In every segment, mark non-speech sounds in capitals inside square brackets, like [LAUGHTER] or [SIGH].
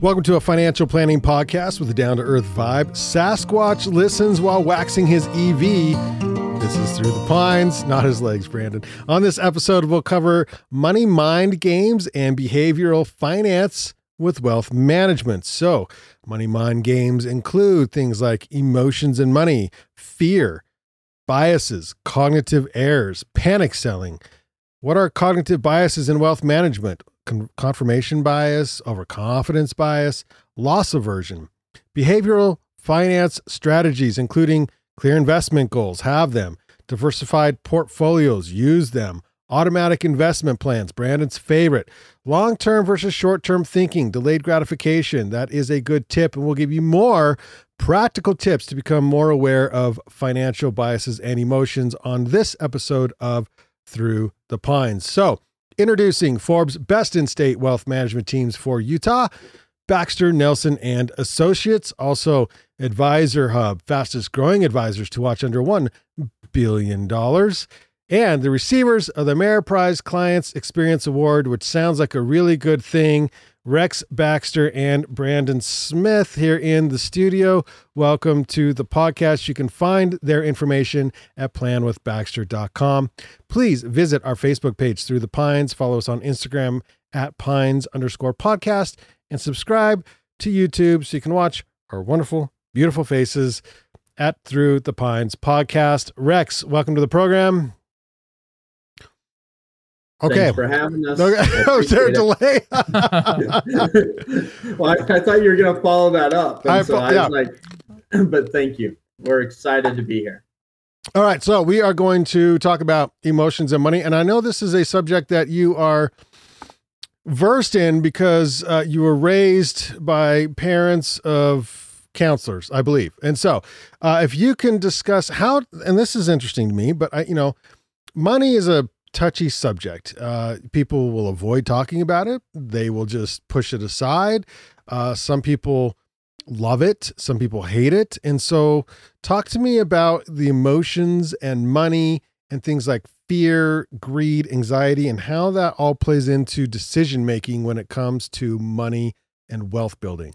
Welcome to a financial planning podcast with a down to earth vibe. Sasquatch listens while waxing his EV. This is Through the Pines, not his legs, Brandon. On this episode, we'll cover money mind games and behavioral finance with wealth management. So, money mind games include things like emotions and money, fear, biases, cognitive errors, panic selling. What are cognitive biases in wealth management? Con- confirmation bias, overconfidence bias, loss aversion, behavioral finance strategies, including clear investment goals, have them, diversified portfolios, use them, automatic investment plans, Brandon's favorite, long term versus short term thinking, delayed gratification. That is a good tip, and we'll give you more practical tips to become more aware of financial biases and emotions on this episode of Through the Pines. So, Introducing Forbes Best in State Wealth Management Teams for Utah, Baxter, Nelsen, and Associates. Also, Advisor Hub, fastest growing advisors to watch under $1 billion. And the receivers of the Ameriprise Clients Experience Award, which sounds like a really good thing. Rex Baxter and Brandon Smith here in the studio. Welcome to the podcast. You can find their information at planwithbaxter.com. Please visit our Facebook page through the Pines. Follow us on Instagram at pines underscore podcast and subscribe to YouTube so you can watch our wonderful, beautiful faces at Through the Pines podcast. Rex, welcome to the program. Okay. Thanks for having us. Okay. Was [LAUGHS] there a delay? [LAUGHS] [LAUGHS] well, I, I, thought you were going to follow that up. And I so I yeah. was like, [CLEARS THROAT] but thank you. We're excited to be here. All right. So we are going to talk about emotions and money. And I know this is a subject that you are versed in because uh, you were raised by parents of counselors, I believe. And so uh, if you can discuss how, and this is interesting to me, but I, you know, money is a touchy subject. Uh, people will avoid talking about it. They will just push it aside. Uh, some people love it. Some people hate it. And so, talk to me about the emotions and money and things like fear, greed, anxiety, and how that all plays into decision making when it comes to money and wealth building.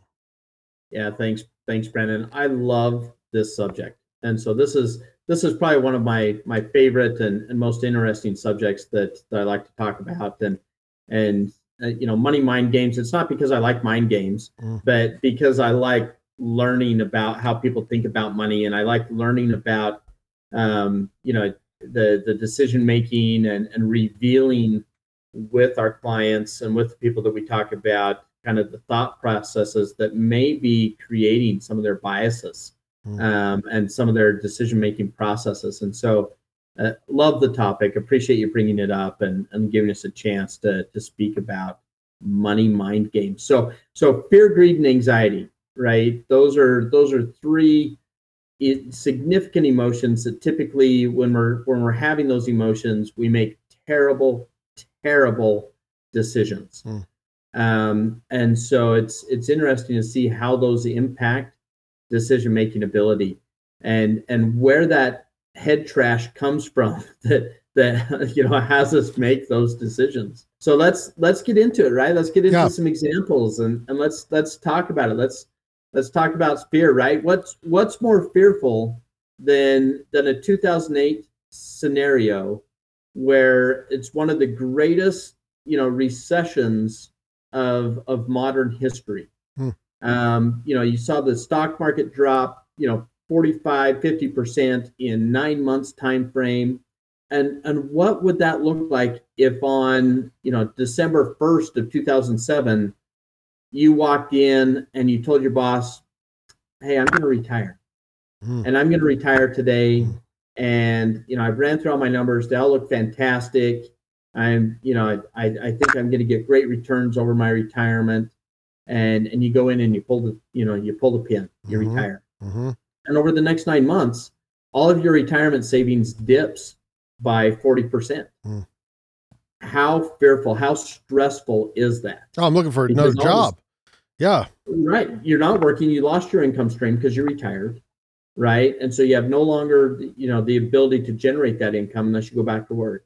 Yeah, thanks, thanks, Brandon. I love this subject, and so this is this is probably one of my my favorite and, and most interesting subjects that, that I like to talk about. And and uh, you know, money mind games. It's not because I like mind games, Mm. but because I like learning about how people think about money, and I like learning about um, you know the the decision making and and revealing with our clients and with the people that we talk about kind of the thought processes that may be creating some of their biases Mm. um, and some of their decision making processes. And so, uh, love the topic. Appreciate you bringing it up and, and giving us a chance to to speak about money mind games. So so fear, greed, and anxiety. Right. Those are those are three significant emotions that typically when we're when we're having those emotions we make terrible terrible decisions. Mm. Um, and so it's it's interesting to see how those impact decision making ability. And and where that head trash comes from [LAUGHS] that that [LAUGHS] you know has us make those decisions. So let's let's get into it right? Let's get into Yeah. some examples and and let's let's talk about it. Let's let's talk about fear right? What's what's more fearful than than a 2008 scenario where it's one of the greatest you know recessions of of modern history? Hmm. Um, you know, you saw the stock market drop, you know, 45, 50% in nine months time frame. And and what would that look like if on, you know, December 1st of 2007, you walked in and you told your boss, hey, I'm going to retire. Mm. And I'm going to retire today. Mm. And, you know, I've ran through all my numbers. They all look fantastic. I'm, you know, I, I, I think I'm going to get great returns over my retirement and and you go in and you pull the you know you pull the pin you Mhm. retire. Hmm and over the next nine months all of your retirement savings dips by 40% Mm. how fearful how stressful is that? Oh, I'm looking for another Because all job. Yeah. right. You're not working. You lost your income stream because you're retired right? And so you have no longer you know the ability to generate that income unless you go back to work.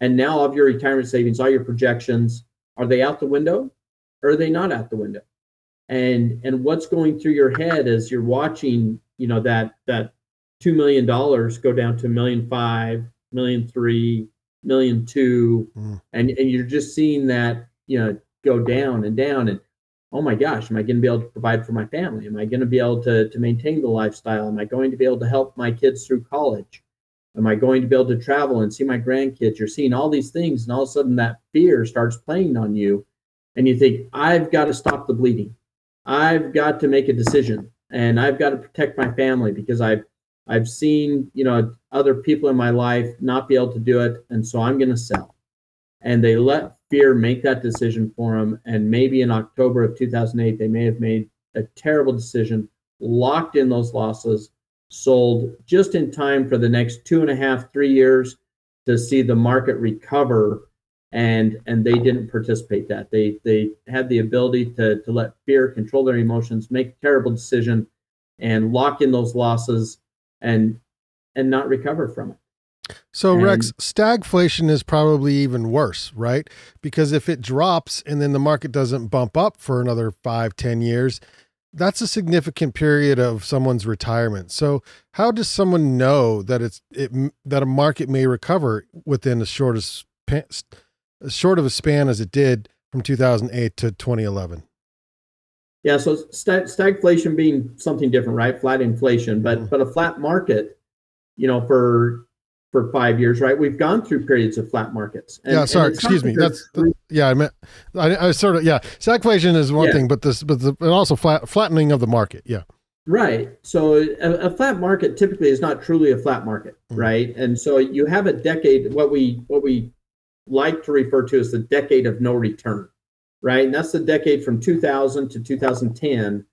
And now all of your retirement savings all your projections are they out the window are they not out the window? And and what's going through your head as you're watching you know that that two million dollars go down to million five million three million two mm. and and you're just seeing that you know go down and down and oh my gosh am i going to be able to provide for my family? Am i going to be able to to maintain the lifestyle? Am i going to be able to help my kids through college? Am i going to be able to travel and see my grandkids? You're seeing all these things and all of a sudden that fear starts playing on you and you think i've got to stop the bleeding I've got to make a decision and I've got to protect my family because I've I've seen, you know, other people in my life not be able to do it and so I'm going to sell. And they let fear make that decision for them and maybe in October of 2008 they may have made a terrible decision, locked in those losses, sold just in time for the next two and a half, three years to see the market recover and and they didn't participate that. They they had the ability to to let fear control their emotions make a terrible decision and lock in those losses and and not recover from it. So and, rex stagflation is probably even worse right? Because if it drops and then the market doesn't bump up for another five ten years that's a significant period of someone's retirement. So how does someone know that it's it that a market may recover within the shortest as short of a span as it did from 2008 to 2011? Yeah, so stag- stagflation being something different, right? Flat inflation, but mm-hmm. but a flat market, you know, for for five years, right? We've gone through periods of flat markets. And, yeah, sorry, excuse me. That's the, yeah, I meant I, I sort of yeah. Stagflation is one yeah. thing, but this but the, and also flat flattening of the market. Yeah. Right. So a, a, flat market typically is not truly a flat market, mm-hmm. right? And so you have a decade. What we what we like to refer to as the decade of no return, right? And that's the decade from 2000 to 2010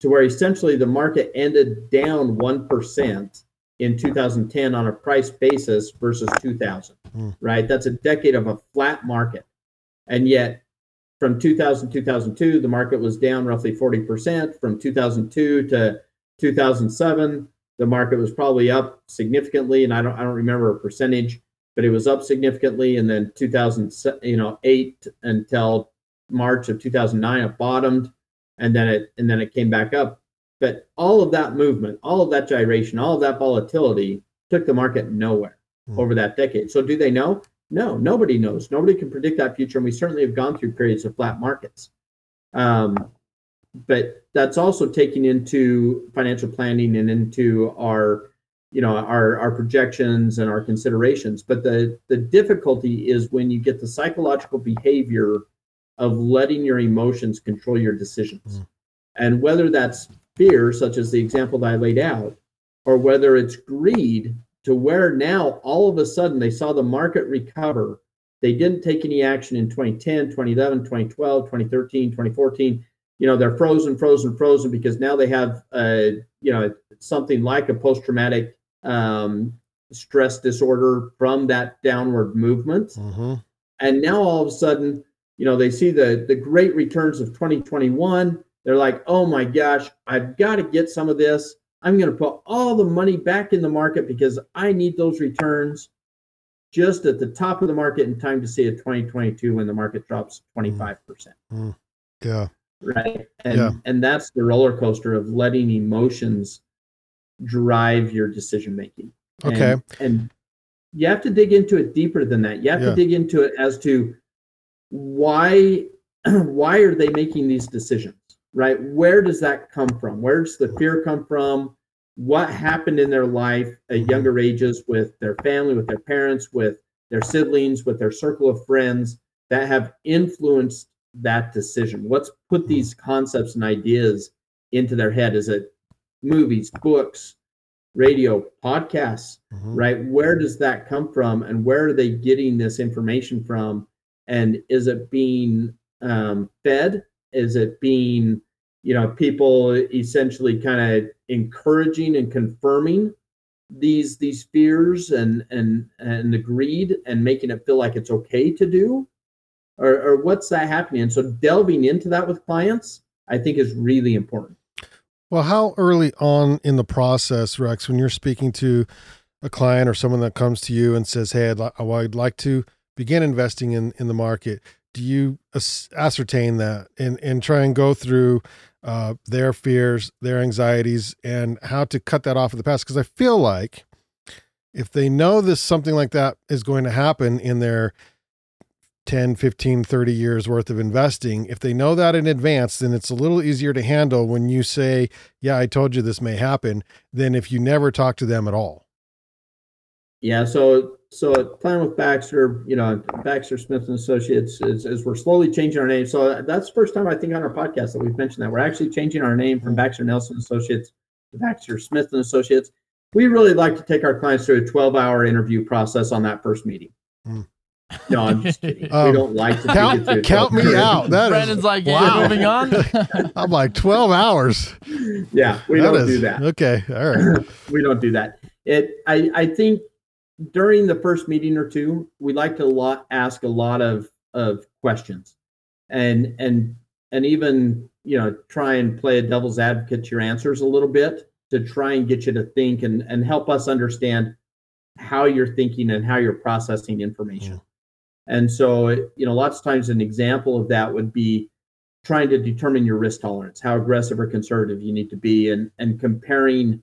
to where essentially the market ended down 1% in 2010 on a price basis versus 2000, mm. right? That's a decade of a flat market. And yet from 2000 to 2002 the market was down roughly 40% from 2002 to 2007 the market was probably up significantly and I don't I don't remember a percentage but it was up significantly. And then 2000, you know, eight until March of 2009, it bottomed, and then it and then it came back up. But all of that movement, all of that gyration, all of that volatility took the market nowhere mm. over that decade. So do they know? No, nobody knows. Nobody can predict that future, and we certainly have gone through periods of flat markets. Um, but that's also taking into financial planning and into our you know our our projections and our considerations but the the difficulty is when you get the psychological behavior of letting your emotions control your decisions mm. and whether that's fear such as the example that i laid out or whether it's greed to where now all of a sudden they saw the market recover they didn't take any action in 2010 2011 2012 2013 2014 you know they're frozen frozen frozen because now they have uh, you know something like a post-traumatic um, stress disorder from that downward movement. Mm-hmm. And now all of a sudden, you know, they see the the great returns of 2021. They're like, oh my gosh, I've got to get some of this. I'm going to put all the money back in the market because I need those returns just at the top of the market in time to see a 2022 when the market drops 25%. Mm-hmm. mm-hmm. Yeah. Right. And yeah. and that's the roller coaster of letting emotions drive your decision making. Okay. And, and, you have to dig into it deeper than that. You have yeah. to dig into it as to why [CLEARS THROAT] why are they making these decisions? Right? Where does that come from? Where does the fear come from? What happened in their life at mm-hmm. younger ages with their family, with their parents, with their siblings, with their circle of friends that have influenced that decision? What's put mm-hmm. these concepts and ideas into their head? Is it movies, books, radio, podcasts, mm-hmm. right? Where does that come from and where are they getting this information from? And is it being um, fed? Is it being, you know, people essentially kind of encouraging and confirming these these fears and and and the greed and making it feel like it's okay to do? Or, or what's that happening? And so delving into that with clients, I think is really important. Well, how early on in the process, Rex, when you're speaking to a client or someone that comes to you and says, "Hey, I'd, li- I'd like to begin investing in in the market," do you ascertain that and and try and go through uh, their fears, their anxieties, and how to cut that off in the past. Because I feel like if they know this something like that is going to happen in their 10, 15, 30 years worth of investing, if they know that in advance, then it's a little easier to handle when you say, Yeah, I told you this may happen, than if you never talk to them at all. Yeah. So, so plan with Baxter, you know, Baxter Smith and Associates is, is we're slowly changing our name. So that's the first time I think on our podcast that we've mentioned that we're actually changing our name from Baxter Nelsen Associates to Baxter Smith and Associates. We really like to take our clients through a 12 hour interview process on that first meeting. Mm. No, I'm just kidding. [LAUGHS] Um, we don't like to count, count me out. That Brandon's is, like, yeah, wow. moving on. [LAUGHS] I'm like 12 hours. Yeah, we that don't is, do that. Okay, all right. [LAUGHS] we don't do that. It. I. I think during the first meeting or two, we like to lot ask a lot of of questions, and and and even you know try and play a devil's advocate to your answers a little bit to try and get you to think and and help us understand how you're thinking and how you're processing information. Yeah. And so, you know, lots of times an example of that would be trying to determine your risk tolerance, how aggressive or conservative you need to be, and and comparing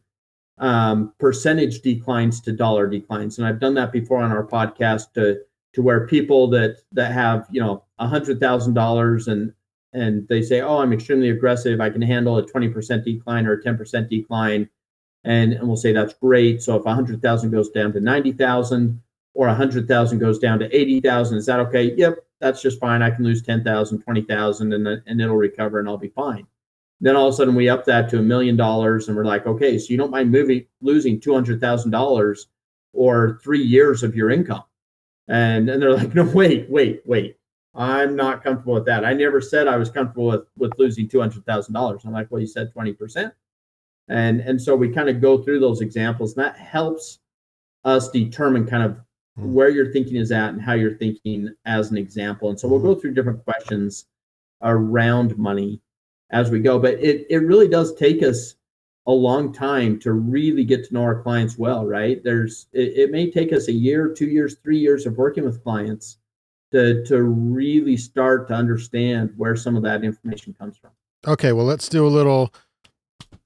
um, percentage declines to dollar declines. And I've done that before on our podcast to to where people that that have you know a hundred thousand dollars and and they say, oh, I'm extremely aggressive. I can handle a 20% decline or a 10% decline. And, and we'll say that's great. So if 100,000 goes down to 90,000, or 100,000 goes down to 80,000. Is that okay? Yep, that's just fine. I can lose 10,000, 20,000 and and it'll recover and I'll be fine. Then all of a sudden we up that to a million dollars and we're like, okay, so you don't mind moving losing $200,000 or 3 years of your income. And and they're like, [LAUGHS] "No, wait, wait, wait. I'm not comfortable with that. I never said I was comfortable with with losing $200,000." I'm like, "Well, you said 20%." And and so we kind of go through those examples and that helps us determine kind of Hmm. where your thinking is at and how you're thinking as an example. And so we'll go hmm. through different questions around money as we go. But it, it really does take us a long time to really get to know our clients well, right? There's it, it may take us a year, two years, three years of working with clients to to really start to understand where some of that information comes from. Okay, well let's do a little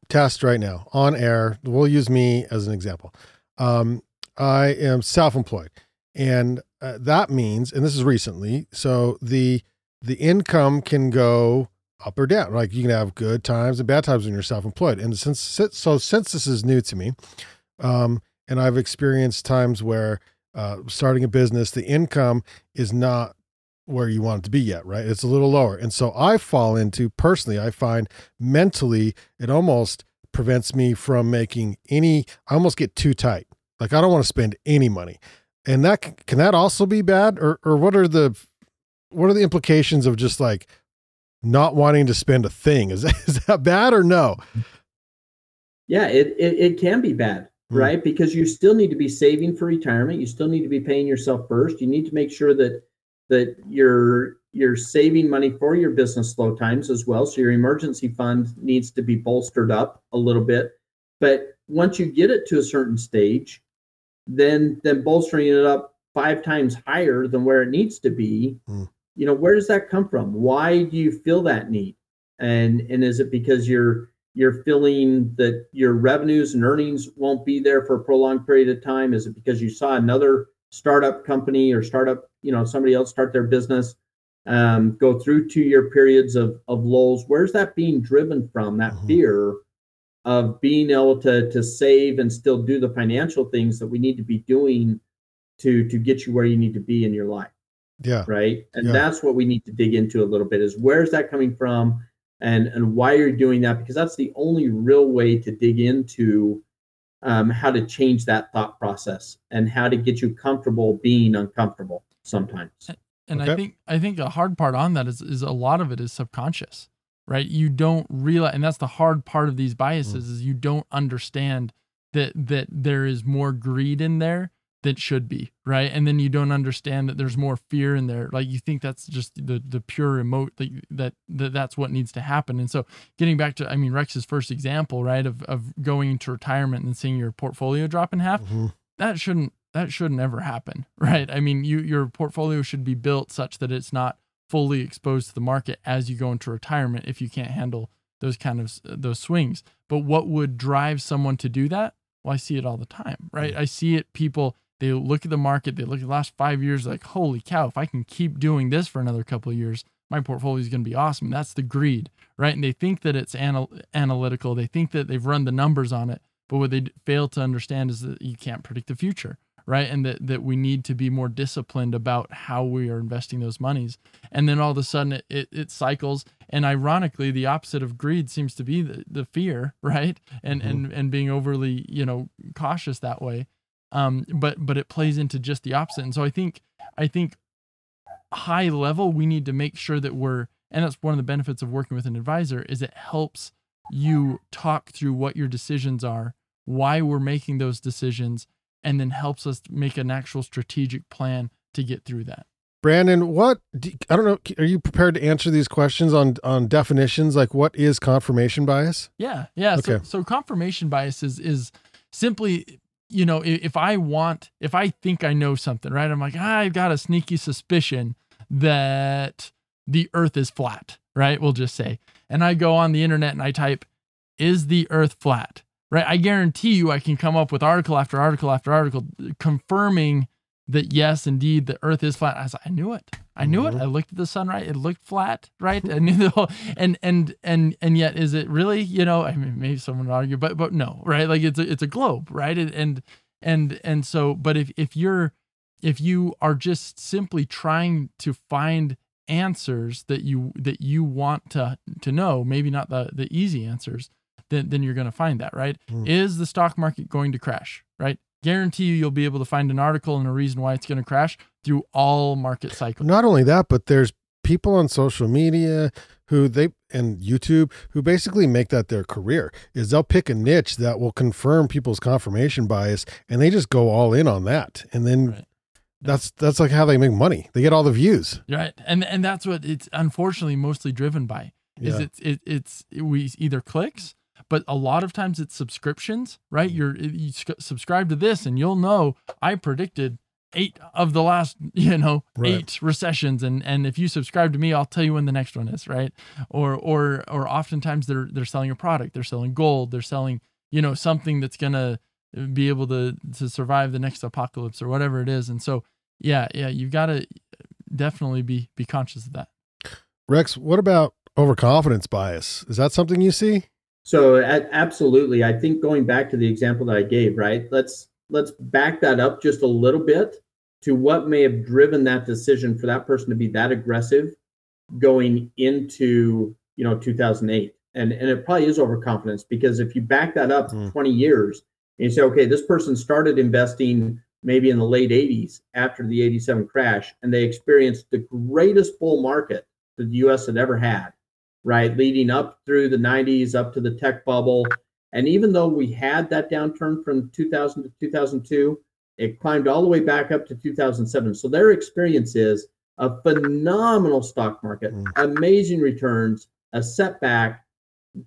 test right now on air. We'll use me as an example. Um, I am self-employed, and uh, that means, and this is recently, so the the income can go up or down. Like you can have good times and bad times when you're self-employed. And since so since this is new to me, um, and I've experienced times where uh, starting a business, the income is not where you want it to be yet, right? It's a little lower. And so I fall into personally, I find mentally it almost prevents me from making any I almost get too tight. Like I don't want to spend any money. And that can that also be bad or or what are the what are the implications of just like not wanting to spend a thing? Is that, [LAUGHS] is that bad or no? Yeah, it it, it can be bad, mm. right? Because you still need to be saving for retirement. You still need to be paying yourself first. You need to make sure that that you're you're saving money for your business slow times as well. So your emergency fund needs to be bolstered up a little bit. But once you get it to a certain stage, then then bolstering it up five times higher than where it needs to be. Mm. you know where does that come from? Why do you feel that need? And and is it because you're you're feeling that your revenues and earnings won't be there for a prolonged period of time? Is it because you saw another startup company or startup you know somebody else start their business um, go through two year periods of of lulls? Where's that being driven from that mm-hmm. fear of being able to to save and still do the financial things that we need to be doing to to get you where you need to be in your life. Yeah. Right? And yeah. that's what we need to dig into a little bit is where's that coming from and and why you're doing that because that's the only real way to dig into um, how to change that thought process and how to get you comfortable being uncomfortable sometimes. And okay. i think i think a hard part on that is is a lot of it is subconscious right? You don't realize, and that's the hard part of these biases mm. is you don't understand that that there is more greed in there than should be, right? And then you don't understand that there's more fear in there. Like you think that's just the the pure emote that that, that that's what needs to happen. And so getting back to, I mean, Rex's first example, right, of of going into retirement and seeing your portfolio drop in half, mm-hmm. that shouldn't that shouldn't ever happen, [LAUGHS] right? I mean, you your portfolio should be built such that it's not fully exposed to the market as you go into retirement if you can't handle those kind of uh, those swings. But what would drive someone to do that? Well, I see it all the time, right? Mm. I see it. People they look at the market, they look at the last five years, like, holy cow, if I can keep doing this for another couple of years, my portfolio is going to be awesome. That's the greed, right? And they think that it's anal- analytical. They think that they've run the numbers on it, but what they fail to understand is that you can't predict the future, right? And that that we need to be more disciplined about how we are investing those monies. And then all of a sudden it, it, it cycles. And ironically, the opposite of greed seems to be the, the fear, [LAUGHS] right? And mm-hmm. and and being overly, you know, cautious that way. Um, but but it plays into just the opposite. And so I think I think high level we need to make sure that we're and that's one of the benefits of working with an advisor is it helps you talk through what your decisions are why we're making those decisions and then helps us make an actual strategic plan to get through that brandon what i don't know are you prepared to answer these questions on on definitions like what is confirmation bias yeah yeah okay. so, so confirmation bias is is simply you know if i want if i think i know something right i'm like ah, i've got a sneaky suspicion that the earth is flat, right? We'll just say. And I go on the internet and I type, is the earth flat? Right? I guarantee you I can come up with article after article after article confirming that yes, indeed, the earth is flat. I was like, I knew it. I knew mm-hmm. it. I looked at the sun, right? It looked flat, right? I knew the whole [LAUGHS] and and and and yet is it really, you know, I mean maybe someone would argue, but but no, right? Like it's a it's a globe, right? And and and so but if if you're if you are just simply trying to find answers that you that you want to to know maybe not the the easy answers then then you're going to find that right mm. is the stock market going to crash right guarantee you you'll be able to find an article and a reason why it's going to crash through all market cycles not only that but there's people on social media who they and YouTube who basically make that their career is they'll pick a niche that will confirm people's confirmation bias and they just go all in on that and then right that's that's like how they make money. They get all the views. Right. And and that's what it's unfortunately mostly driven by. Is yeah. it's it, it's we either clicks, but a lot of times it's subscriptions, right? Mm-hmm. You're you subscribe to this and you'll know I predicted eight of the last, [LAUGHS] you know, right. eight recessions and and if you subscribe to me, I'll tell you when the next one is, right? Or or or oftentimes they're they're selling a product, they're selling gold, they're selling, you know, something that's going to be able to to survive the next apocalypse or whatever it is. And so, yeah, yeah, you've got to definitely be be conscious of that. Rex, what about overconfidence bias? Is that something you see? So, absolutely. I think going back to the example that I gave, right? Let's let's back that up just a little bit to what may have driven that decision for that person to be that aggressive going into, you know, 2008. And and it probably is overconfidence because if you back that up mm. 20 years, and you say, okay, this person started investing maybe in the late 80s after the 87 crash, and they experienced the greatest bull market that the US had ever had, right? Leading up through the 90s, up to the tech bubble. And even though we had that downturn from 2000 to 2002, it climbed all the way back up to 2007. So their experience is a phenomenal stock market, mm. amazing returns, a setback,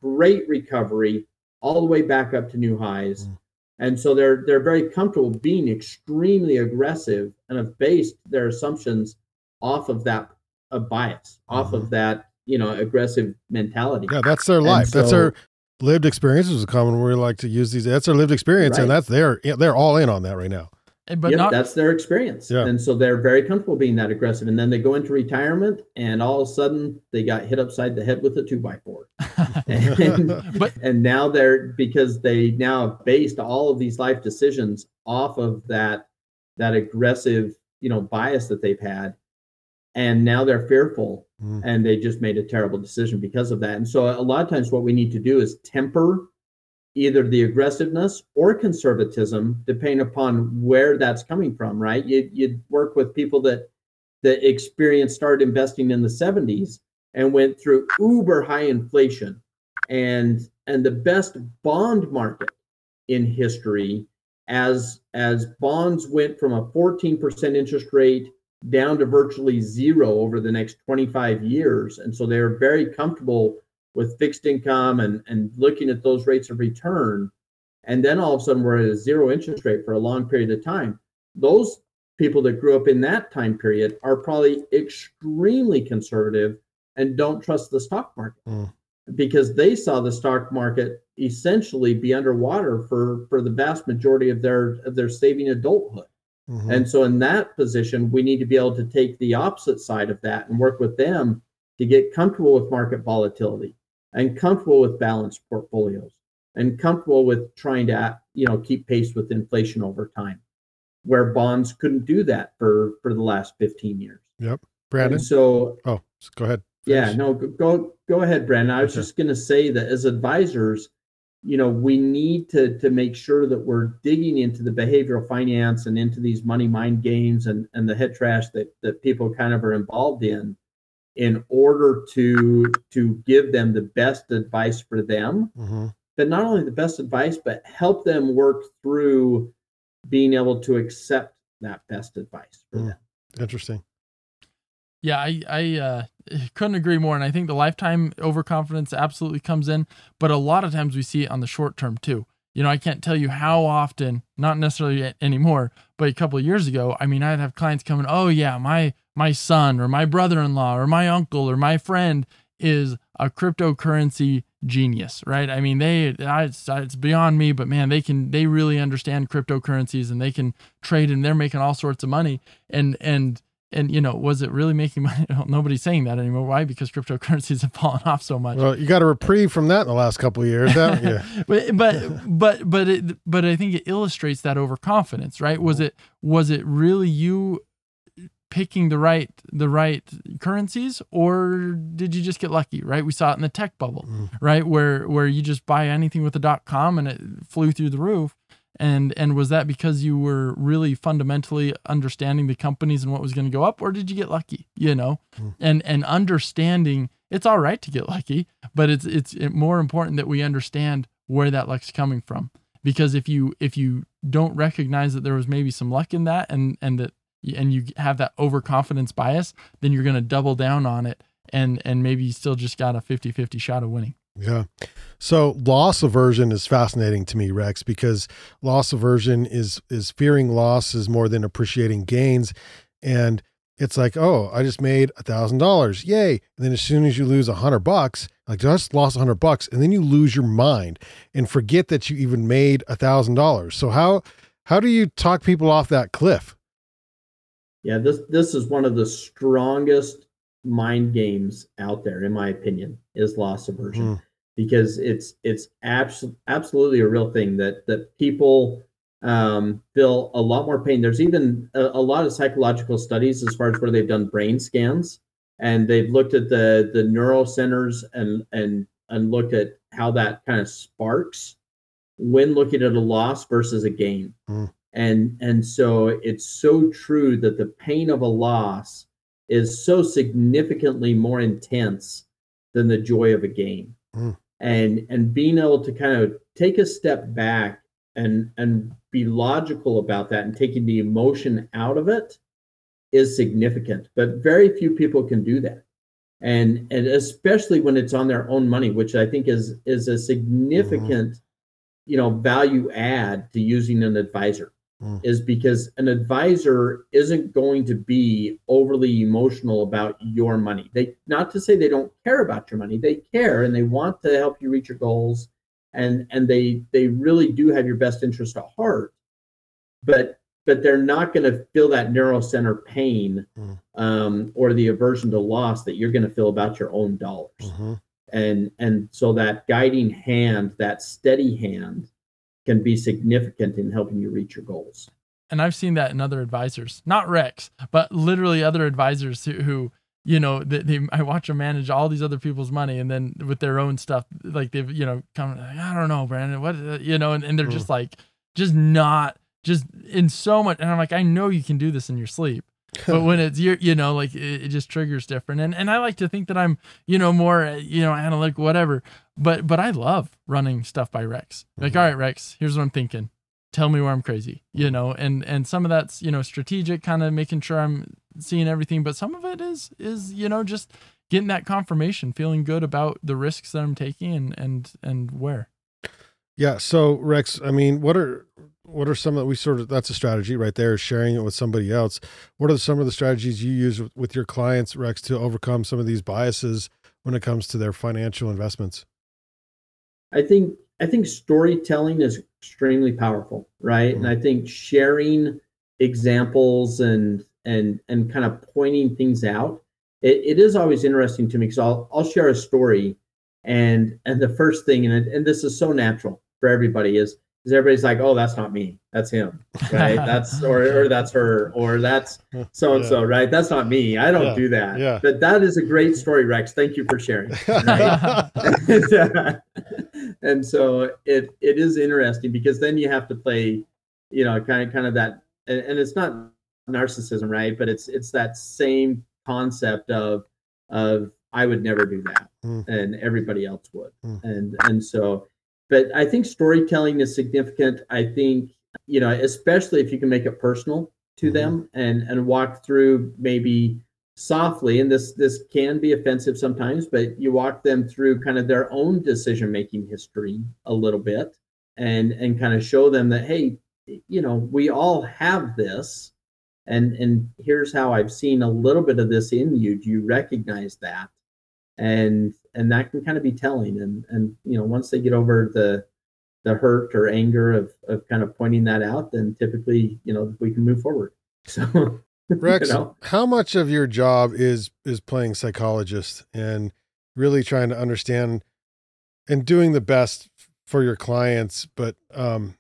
great recovery, all the way back up to new highs. Mm. And so they're they're very comfortable being extremely aggressive and have based their assumptions off of that a bias, off mm-hmm. of that, you know, aggressive mentality. Yeah, that's their life. So, that's their lived experience is a common word we like to use these. That's their lived experience, right. and that's their they're all in on that right now. But yep, not, that's their experience. Yeah. And so they're very comfortable being that aggressive. And then they go into retirement and all of a sudden they got hit upside the head with a two by four. [LAUGHS] and, [LAUGHS] but, and now they're because they now based all of these life decisions off of that that aggressive, you know, bias that they've had. And now they're fearful mm. and they just made a terrible decision because of that. And so a lot of times what we need to do is temper either the aggressiveness or conservatism, depending upon where that's coming from, right? You, you'd work with people that that experience started investing in the 70s and went through uber high inflation and and the best bond market in history as as bonds went from a 14% interest rate down to virtually zero over the next 25 years and so they're very comfortable with fixed income and, and looking at those rates of return. And then all of a sudden we're at a zero interest rate for a long period of time. Those people that grew up in that time period are probably extremely conservative and don't trust the stock market. Mm. because they saw the stock market essentially be underwater for for the vast majority of their of their saving adulthood. Mm-hmm. And so in that position, we need to be able to take the opposite side of that and work with them to get comfortable with market volatility and comfortable with balanced portfolios and comfortable with trying to you know keep pace with inflation over time where bonds couldn't do that for for the last 15 years yep brandon and so oh go ahead Finish. yeah no go go ahead brandon i was okay. just going to say that as advisors you know we need to to make sure that we're digging into the behavioral finance and into these money mind games and and the head trash that that people kind of are involved in in order to to give them the best advice for them mm-hmm. but not only the best advice but help them work through being able to accept that best advice for mm. them interesting yeah i i uh couldn't agree more. And I think the lifetime overconfidence absolutely comes in, but a lot of times we see it on the short term too. You know, I can't tell you how often, not necessarily anymore, but a couple of years ago, I mean, I'd have clients coming, oh yeah, my my son or my brother-in-law or my uncle or my friend is a cryptocurrency genius, right? I mean, they it's, it's beyond me, but man, they can they really understand cryptocurrencies and they can trade and they're making all sorts of money. And and and you know, was it really making money? [LAUGHS] Well, nobody's saying that anymore. Why? Because cryptocurrencies have [LAUGHS] fallen off so much. Well, you got a reprieve from that in the last couple of years, haven't you? [LAUGHS] but but but but it, but I think it illustrates that overconfidence, right? Was mm-hmm. it was it really you picking the right the right currencies or did you just get lucky right we saw it in the tech bubble mm. right where where you just buy anything with a dot com and it flew through the roof and and was that because you were really fundamentally understanding the companies and what was going to go up or did you get lucky you know? Mm. and and understanding it's all right to get lucky but it's it's more important that we understand where that luck's coming from. Because if you if you don't recognize that there was maybe some luck in that and and that and you have that overconfidence bias then you're going to double down on it and and maybe you still just got a 50-50 shot of winning yeah. So loss aversion is fascinating to me, Rex, because loss aversion is is fearing losses more than appreciating gains. And it's like, oh, I just made a thousand dollars. Yay. And then as soon as you lose a hundred bucks, like just lost a hundred bucks, and then you lose your mind and forget that you even made a thousand dollars. So how how do you talk people off that cliff? Yeah, this this is one of the strongest mind games out there, in my opinion, is loss aversion. Mm. Because it's it's abs- absolutely a real thing that that people um, feel a lot more pain. There's even a, a, lot of psychological studies as far as where they've done brain scans and they've looked at the the neural centers and and and looked at how that kind of sparks when looking at a loss versus a gain. Mm. And and so it's so true that the pain of a loss is so significantly more intense than the joy of a game. Mm. And and being able to kind of take a step back and and be logical about that and taking the emotion out of it is significant. But very few people can do that. And and especially when it's on their own money, which I think is is a significant, mm. you know, value add to using an advisor mm. is because an advisor isn't going to be overly emotional about your money. They not to say they don't care about your money. They care and they want to help you reach your goals and and they they really do have your best interest at heart. But but they're not going to feel that neural center pain mm. um, or the aversion to loss that you're going to feel about your own dollars. Mm-hmm. And and so that guiding hand, that steady hand, can be significant in helping you reach your goals. And I've seen that in other advisors, not Rex, but literally other advisors who, who you know, they, they, I watch them manage all these other people's money, and then with their own stuff, like they've, you know, come, like, I don't know, Brandon, what, uh, you know, and, and they're mm. just like, just not, just in so much. And I'm like, I know you can do this in your sleep, [LAUGHS] but when it's you you know like it, it, just triggers different. And and i like to think that i'm you know more you know analytic whatever. But but i love running stuff by rex. Like mm-hmm. all right rex here's what i'm thinking. Tell me where i'm crazy you know? And and some of that's you know strategic kind of making sure i'm seeing everything. But some of it is is you know just getting that confirmation feeling good about the risks that i'm taking and and and where. Yeah so rex i mean what are what are some of we sort of that's a strategy right there sharing it with somebody else what are some of the strategies you use with your clients rex to overcome some of these biases when it comes to their financial investments? I think I think storytelling is extremely powerful, right? Mm-hmm. And I think sharing examples and and and kind of pointing things out. It, it is always interesting to me because I'll I'll share a story and and the first thing and and this is so natural for everybody is is everybody's like, oh, that's not me, that's him, right? [LAUGHS] that's or or that's her or that's so and so, right? That's not me. I don't yeah. do that. Yeah. But that is a great story, Rex. Thank you for sharing. [LAUGHS] Right? and, [LAUGHS] and so it it is interesting because then you have to play, you know, kind of kind of that, and, and it's not narcissism, right? But it's it's that same concept of of I would never do that, mm. and everybody else would, mm. and and so but I think storytelling is significant. I think, you know, especially if you can make it personal to mm-hmm. them and and walk through maybe softly and this this can be offensive sometimes but you walk them through kind of their own decision making history a little bit and and kind of show them that hey you know we all have this and and here's how i've seen a little bit of this in you do you recognize that and and that can kind of be telling and and you know once they get over the the hurt or anger of of kind of pointing that out then typically you know we can move forward [LAUGHS] so rex you know? how much of your job is is playing psychologist and really trying to understand and doing the best for your clients but um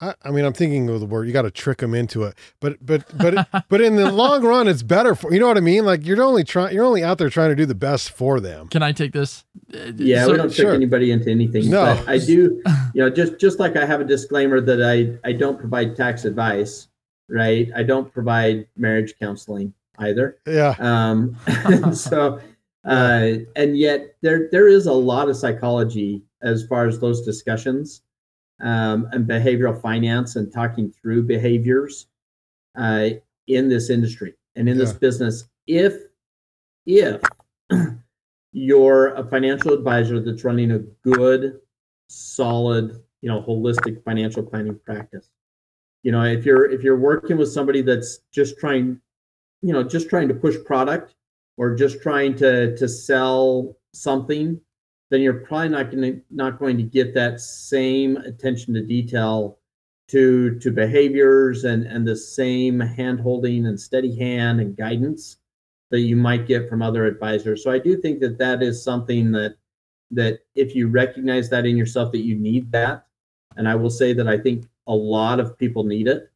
I, I mean, I'm thinking of the word. You got to trick them into it, but but but [LAUGHS] but in the long run, it's better for you know what I mean. Like you're only trying, you're only out there trying to do the best for them. Can I take this? Yeah, so, we don't trick anybody into anything. No, but I do. [LAUGHS] You know, just just like I have a disclaimer that I I don't provide tax advice, right? I don't provide marriage counseling either. Yeah. Um. [LAUGHS] so, uh, and yet there there is a lot of psychology as far as those discussions um, and behavioral finance and talking through behaviors uh, in this industry and in yeah. this business. If if [CLEARS THROAT] you're a financial advisor that's running a good, solid, you know, holistic financial planning practice, you know, if you're if you're working with somebody that's just trying, you know, just trying to push product or just trying to to sell something then you're probably not going to not going to get that same attention to detail to to behaviors and and the same hand holding and steady hand and guidance that you might get from other advisors. So i do think that that is something that that if you recognize that in yourself that you need that and i will say that i think a lot of people need it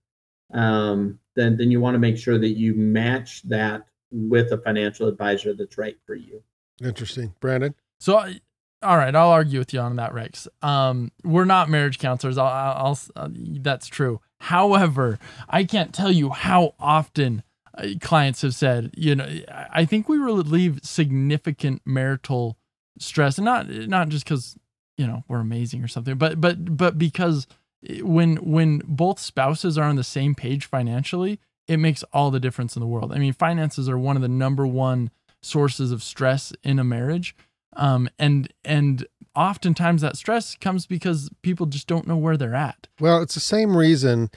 um, then then you want to make sure that you match that with a financial advisor that's right for you. Interesting. Brandon? So all right, I'll argue with you on that, Rex. Um, we're not marriage counselors. I'll, I'll, I'll uh, that's true. However, I can't tell you how often uh, clients have said, you know, I think we relieve significant marital stress, and not not just because you know we're amazing or something, but but but because when when both spouses are on the same page financially, it makes all the difference in the world. I mean, finances are one of the number one sources of stress in a marriage um, and and oftentimes that stress comes because people just don't know where they're at. Well, it's the same reason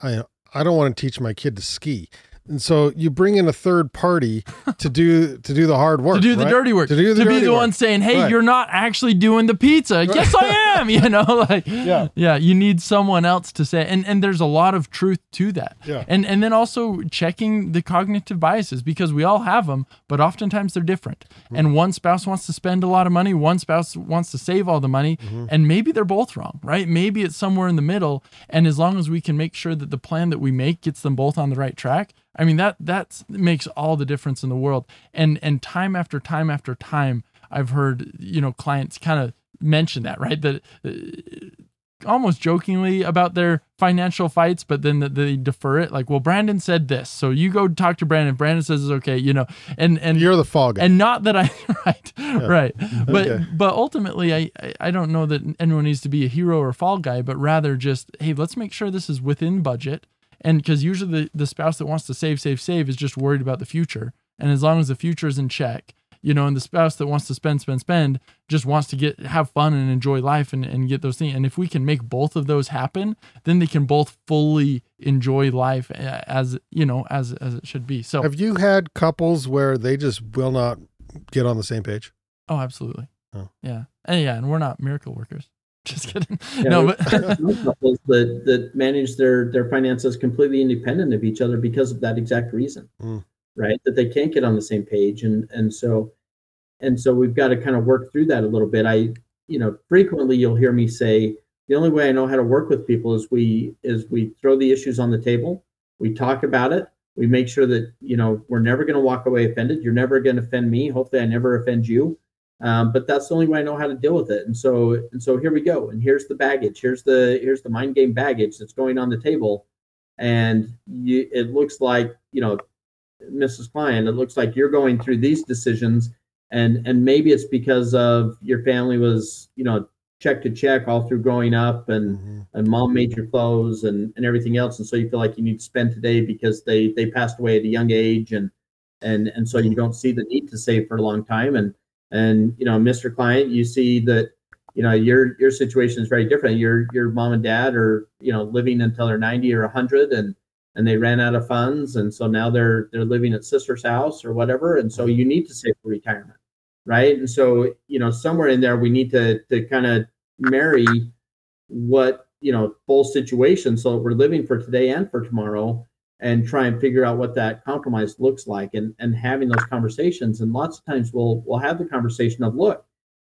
I I don't want to teach my kid to ski. And so you bring in a third party to do [LAUGHS] to do the hard work, to do the right? dirty work, to do the to be the work. one saying, "Hey, right. you're not actually doing the pizza." Right. Yes, I am. You know, [LAUGHS] like yeah, yeah. You need someone else to say, and and there's a lot of truth to that. Yeah, and and then also checking the cognitive biases because we all have them, but oftentimes they're different. Mm-hmm. And one spouse wants to spend a lot of money, one spouse wants to save all the money, mm-hmm. and maybe they're both wrong, right? Maybe it's somewhere in the middle. And as long as we can make sure that the plan that we make gets them both on the right track I mean that that makes all the difference in the world. And and time after time after time, I've heard you know clients kind of mention that right that uh, almost jokingly about their financial fights, but then they defer it. Like, well, Brandon said this, so you go talk to Brandon. Brandon says it's okay, you know, and and you're the fall guy, and not that I [LAUGHS] right, yeah. right, but okay. but ultimately, I I don't know that anyone needs to be a hero or fall guy, but rather just hey, let's make sure this is within budget and because usually the, the spouse that wants to save, save, save is just worried about the future. And as long as the future is in check, you know, and the spouse that wants to spend, spend, spend just wants to get have fun and enjoy life and, and get those things. And if we can make both of those happen, then they can both fully enjoy life eh, as you know, as as it should be. So have you had couples where they just will not get on the same page? Oh, absolutely. Oh. Yeah. And yeah, and we're not miracle workers. [LAUGHS] Just kidding. Yeah, no, but couples that that manage their their finances completely independent of each other because of that exact reason Mm. right? That they can't get on the same page. And and so and so we've got to kind of work through that a little bit. I you know frequently you'll hear me say the only way i know how to work with people is we is we throw the issues on the table. We talk about it. We make sure that you know we're never going to walk away offended. You're never going to offend me. Hopefully i never offend you um, but that's the only way I know how to deal with it. And so, and so here we go. And here's the baggage. Here's the here's the mind game baggage that's going on the table. And you, it looks like you know, Mrs. Client. It looks like you're going through these decisions, and and maybe it's because of your family was you know check to check all through growing up, and Mhm. and mom made your clothes and and everything else, and so you feel like you need to spend today because they they passed away at a young age, and and and so you don't see the need to save for a long time, and and you know mr client you see that you know your your situation is very different. Your your mom and dad are you know living until they're 90 or 100 and and they ran out of funds. And so now they're they're living at sister's house or whatever. And so you need to save for retirement right? And so you know somewhere in there we need to to kind of marry what you know both situations. So we're living for today and for tomorrow and try and figure out what that compromise looks like and and having those conversations. And lots of times we'll we'll have the conversation of look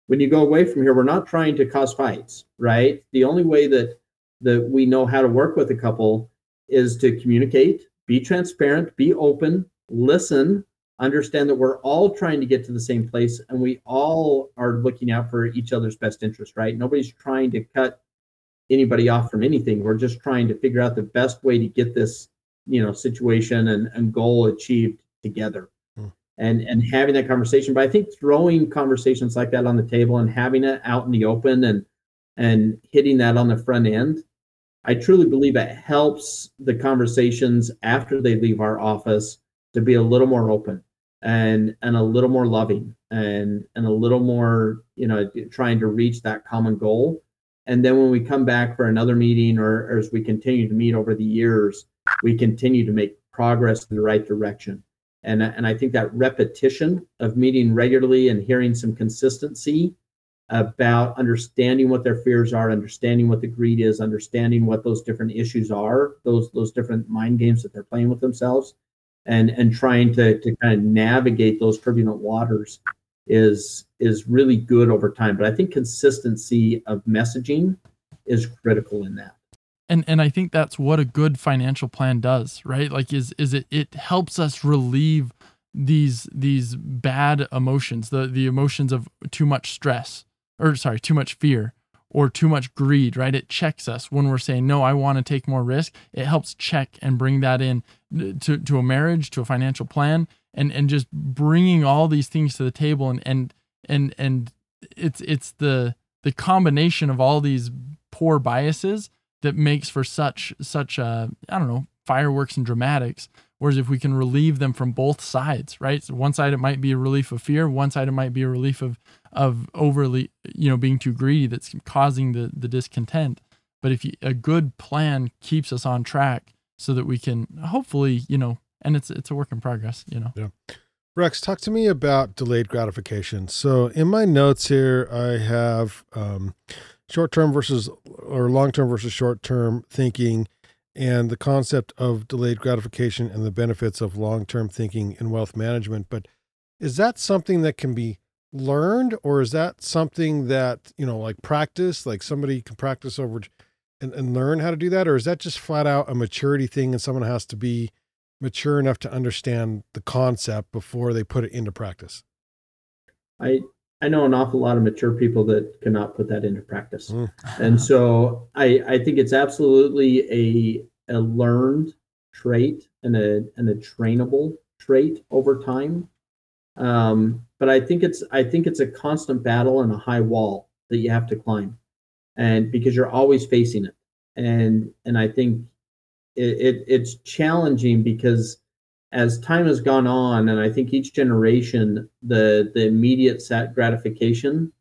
when you go away from here we're not trying to cause fights right? The only way that that we know how to work with a couple is to communicate be transparent be open listen understand that we're all trying to get to the same place and we all are looking out for each other's best interest right? Nobody's trying to cut anybody off from anything. We're just trying to figure out the best way to get this you know situation and, and goal achieved together Hmm. and and having that conversation but i think throwing conversations like that on the table and having it out in the open and and hitting that on the front end i truly believe it helps the conversations after they leave our office to be a little more open and and a little more loving and and a little more you know trying to reach that common goal and then when we come back for another meeting or, or as we continue to meet over the years we continue to make progress in the right direction. And, and I think that repetition of meeting regularly and hearing some consistency about understanding what their fears are, understanding what the greed is, understanding what those different issues are, those those different mind games that they're playing with themselves, and and trying to to kind of navigate those turbulent waters is is really good over time. But I think consistency of messaging is critical in that. And and I think that's what a good financial plan does, right? Like is is it it helps us relieve these these bad emotions, the the emotions of too much stress or sorry, too much fear or too much greed, right? It checks us when we're saying no, I want to take more risk. It helps check and bring that in uh, to to a marriage, to a financial plan and and just bringing all these things to the table and and and and it's it's the the combination of all these poor biases that makes for such such uh I don't know fireworks and dramatics. Whereas if we can relieve them from both sides, right? So one side it might be a relief of fear, one side it might be a relief of of overly you know being too greedy that's causing the the discontent. But if you, a good plan keeps us on track, so that we can hopefully you know, and it's it's a work in progress, you know. Yeah. Rex, talk to me about delayed gratification. So in my notes here, I have um, short term versus or long term versus short term thinking and the concept of delayed gratification and the benefits of long term thinking in wealth management. But is that something that can be learned or is that something that, you know, like practice, like somebody can practice over and, and learn how to do that? Or is that just flat out a maturity thing and someone has to be mature enough to understand the concept before they put it into practice? I I know an awful lot of mature people that cannot put that into practice. Mm. And so I, I think it's absolutely a, a learned trait and a, and a trainable trait over time. Um, but I think it's I think it's a constant battle and a high wall that you have to climb, and because you're always facing it, and and I think it, it it's challenging because as time has gone on, and I think each generation the the immediate sat gratification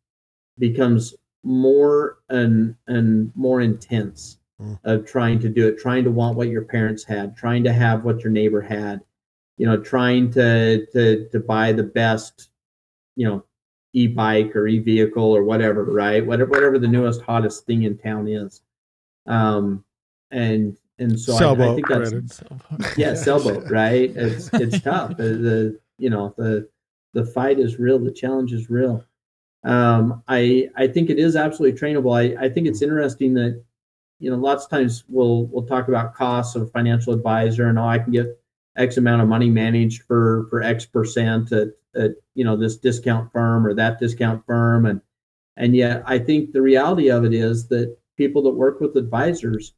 becomes more and and more intense Mm. of trying to do it, trying to want what your parents had, trying to have what your neighbor had, you know, trying to to to buy the best you know e-bike or e-vehicle or whatever, right? Whatever whatever the newest hottest thing in town is. Um, and and so I, I, think that's [LAUGHS] yeah, sailboat, right? It's [LAUGHS] it's tough. The, the you know the the fight is real. The challenge is real. Um, I I think it is absolutely trainable. I I think it's interesting that you know lots of times we'll we'll talk about costs of financial advisor and oh I can get X amount of money managed for for X percent at, at you know this discount firm or that discount firm and and yet I think the reality of it is that people that work with advisors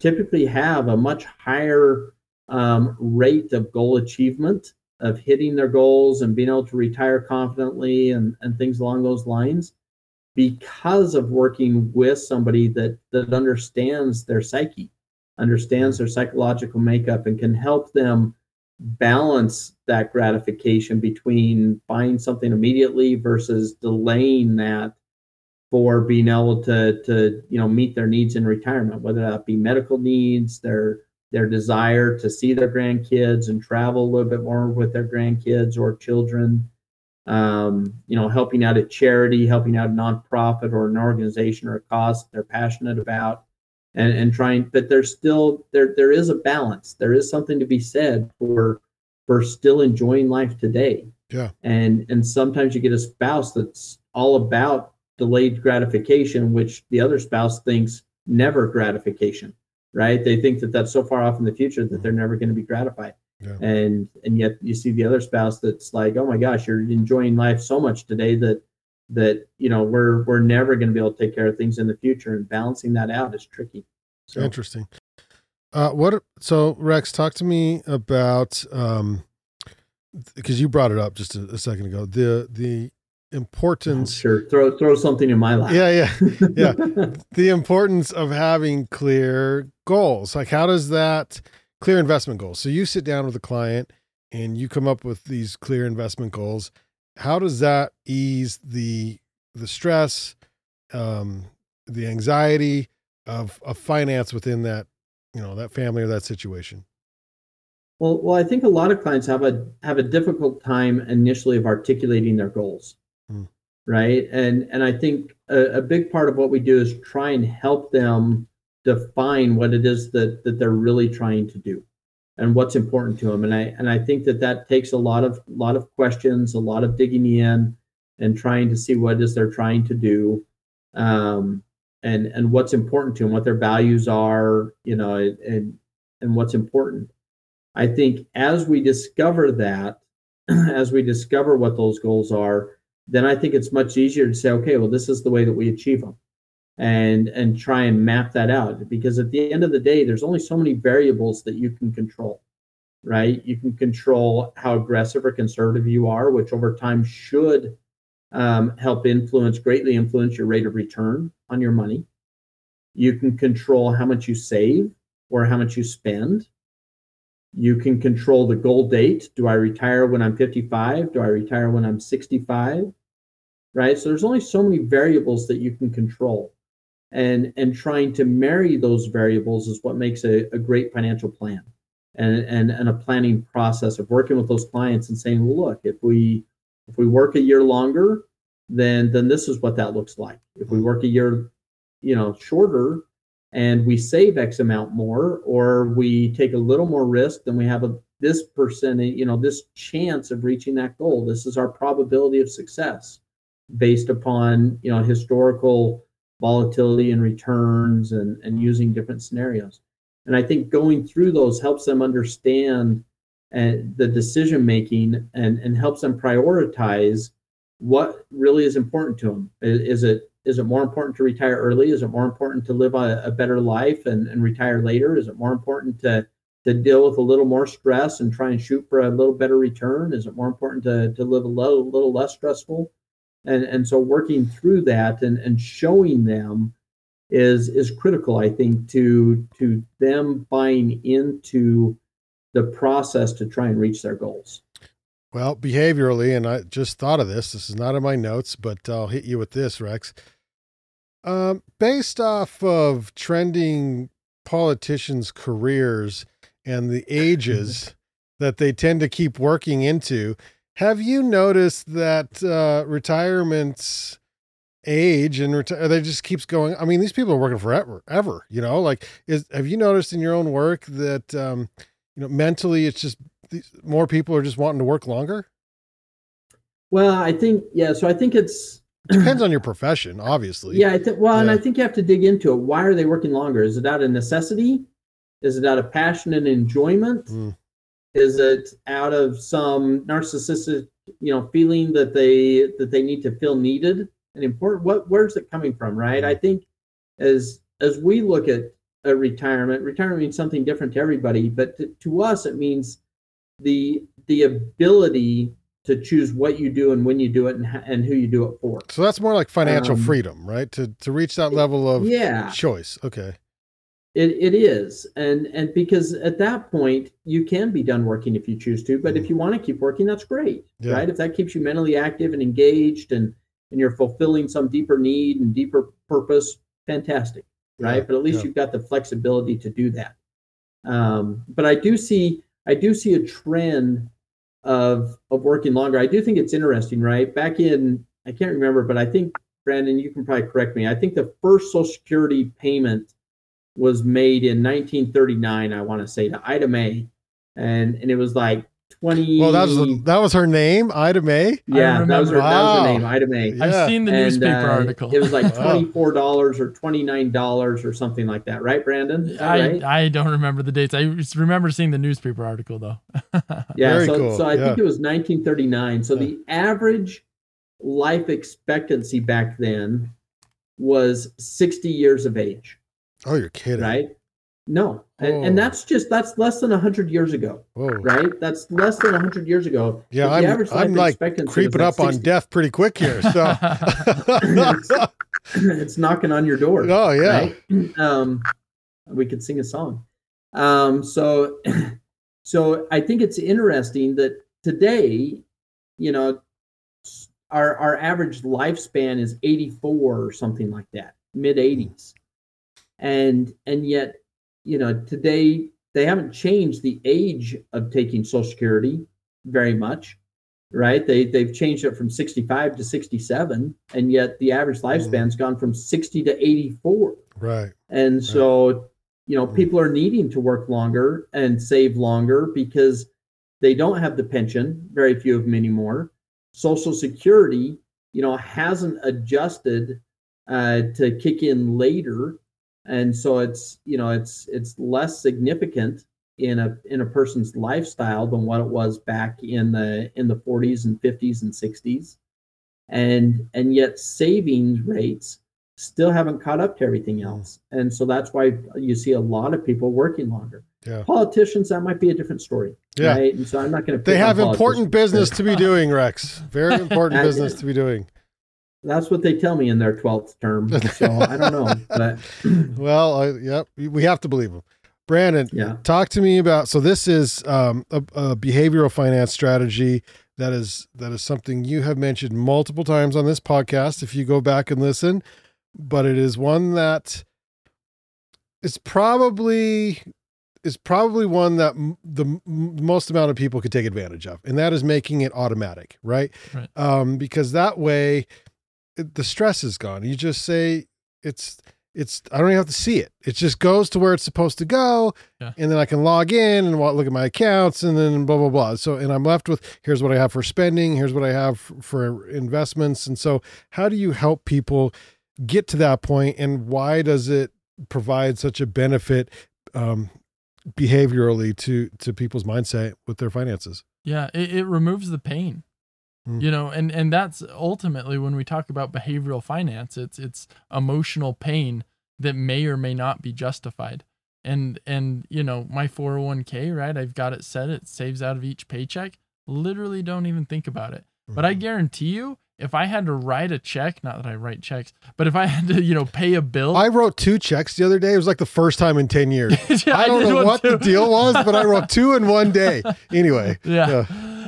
typically have a much higher um, rate of goal achievement of hitting their goals and being able to retire confidently and, and things along those lines because of working with somebody that that understands their psyche understands their psychological makeup and can help them balance that gratification between buying something immediately versus delaying that for being able to to you know meet their needs in retirement whether that be medical needs their their desire to see their grandkids and travel a little bit more with their grandkids or children. Um, you know helping out a charity helping out a nonprofit or an organization or a cause they're passionate about and and trying but there's still there there is a balance. There is something to be said for for still enjoying life today. Yeah. And and sometimes you get a spouse that's all about delayed gratification, which the other spouse thinks never gratification, right? They think that that's so far off in the future that they're never going to be gratified. Yeah. And and yet you see the other spouse that's like, oh my gosh, you're enjoying life so much today that that you know we're we're never going to be able to take care of things in the future, and balancing that out is tricky. So. Interesting. Uh, what so Rex, talk to me about um, because you brought it up just a, a second ago the the importance. sure, throw throw something in my lap. Yeah, yeah, [LAUGHS] yeah. the importance of having clear goals. Like, how does that clear investment goals? So you sit down with a client and you come up with these clear investment goals. How does that ease the the stress, um, the anxiety of of finance within that you know that family or that situation? Well, well, I think a lot of clients have a have a difficult time initially of articulating their goals right? And and I think a, a, big part of what we do is try and help them define what it is that that they're really trying to do and what's important to them. And I and I think that that takes a lot of lot of questions, a lot of digging in, and trying to see what is they're trying to do. Um, and and what's important to them, what their values are, you know, and and what's important. I think as we discover that, [CLEARS THROAT] as we discover what those goals are, then I think it's much easier to say, okay, well, this is the way that we achieve them and and try and map that out because at the end of the day there's only so many variables that you can control right? You can control how aggressive or conservative you are which over time should um, help influence greatly influence your rate of return on your money. You can control how much you save or how much you spend you can control the goal date. Do I retire when I'm 55? Do I retire when I'm 65? Right? So there's only so many variables that you can control. And and trying to marry those variables is what makes a, a great financial plan and, and and a planning process of working with those clients and saying, well, look, if we if we work a year longer, then then this is what that looks like. If we work a year, you know, shorter, and we save X amount more, or we take a little more risk, then we have a this percentage, you know, this chance of reaching that goal. This is our probability of success based upon, you know, historical volatility and returns and, and using different scenarios. And I think going through those helps them understand uh, the decision making and, and helps them prioritize what really is important to them. Is, is it is it more important to retire early? Is it more important to live a, a better life and, and retire later? Is it more important to to deal with a little more stress and try and shoot for a little better return? Is it more important to, to live a little, little less stressful? And, and so working through that and, and showing them is is critical, I think, to to them buying into the process to try and reach their goals. Well, behaviorally, and I just thought of this. This is not in my notes, but I'll hit you with this, Rex. Um, based off of trending politicians' careers and the [LAUGHS] ages that they tend to keep working into, Have you noticed that uh, retirements age and reti- they just keeps going? I mean, these people are working forever, ever. You know, like is have you noticed in your own work that um, you know mentally it's just these, more people are just wanting to work longer? Well, I think yeah. So I think it's Depends on your profession, obviously. yeah. I think well, and I think you have to dig into it. Why are they working longer? Is it out of necessity? Is it out of passion and enjoyment? Mm. Is it out of some narcissistic, you know, feeling that they that they need to feel needed and important? What where's it coming from, right? I think as as we look at a retirement, retirement means something different to everybody, but to, to us it means the the ability to choose what you do and when you do it and, and who you do it for. So that's more like financial Um, freedom, right? To to reach that level of Yeah, choice. Okay. It, it is, and and because at that point you can be done working if you choose to, but if you want to keep working, that's great, Yeah. right? If that keeps you mentally active and engaged, and and you're fulfilling some deeper need and deeper purpose, fantastic, right? Yeah, But at least yeah. you've got the flexibility to do that. Um, but I do see I do see a trend of of working longer. I do think it's interesting, right? Back in I can't remember, but I think Brandon, you can probably correct me. I think the first Social Security payment was made in 1939. I want to say to Ida May, and and it was like 20. Well, that was the, that was her name, Ida May. yeah, that was her, remember. that was her name, Ida May. Yeah. I've seen the And, newspaper uh, article. It was like [LAUGHS] twenty four dollars or twenty nine dollars or something like that, right, Brandon? I, right? I don't remember the dates. I remember seeing the newspaper article though. [LAUGHS] Yeah, Very so, cool, so I yeah. think it was 1939. So Yeah. the average life expectancy back then was 60 years of age, Oh, you're kidding. right? No, and, and that's just that's less than 100 years ago, Whoa. right? That's less than 100 years ago. Yeah, I'm, I'm like expectancy was creeping like up on death pretty quick here. So, [LAUGHS] [LAUGHS] it's knocking on your door. oh yeah, right? [CLEARS THROAT] Um, we could sing a song. Um, so, [CLEARS THROAT] so I think it's interesting that today, you know, our our average lifespan is 84 or something like that, mid 80s, and and yet, you know, today they haven't changed the age of taking Social Security very much. Right, they they've changed it from 65 to 67, and yet the average lifespan's gone from 60 to 84. right. And so, you know, Mhm. people are needing to work longer and save longer because they don't have the pension, very few of them anymore. Social Security, you know, hasn't adjusted uh, to kick in later. And so it's, you know, it's it's less significant in a in a person's lifestyle than what it was back in the in the 40s and 50s and 60s. And and yet savings rates still haven't caught up to everything else. And so that's why you see a lot of people working longer. Yeah. Politicians, that might be a different story. Yeah. Right. And so I'm not going to. They have important [LAUGHS] business to be doing, Rex. Very important business to be doing. That's what they tell me in their 12th term. [LAUGHS] So I don't know. But [LAUGHS] Well, I, yep, we have to believe them. Brandon, yeah. talk to me about. So this is um, a, a behavioral finance strategy that is that is something you have mentioned multiple times on this podcast. If you go back and listen, but it is one that is probably is probably one that m- the m- most amount of people could take advantage of, and that is making it automatic, right? Right. Um, because that way, it, the stress is gone. You just say it's it's I don't even have to see it. It just goes to where it's supposed to go, Yeah. and then I can log in and look at my accounts, and then blah blah blah. So, and I'm left with here's what I have for spending, here's what I have for investments, and so how do you help people get to that point, and why does it provide such a benefit um, behaviorally to to people's mindset with their finances? Yeah, it, it removes the pain. Mm. You know, and and that's ultimately when we talk about behavioral finance, it's it's emotional pain that may or may not be justified. And and you know, my 401k, right? I've got it set, it saves out of each paycheck. Literally don't even think about it. But I guarantee you, if I had to write a check, not that I write checks, but if I had to, you know, pay a bill, I wrote two checks the other day. It was like the first time in 10 years. [LAUGHS] Yeah, I don't did know what the deal was, but I wrote two in one day. [LAUGHS] Anyway, yeah.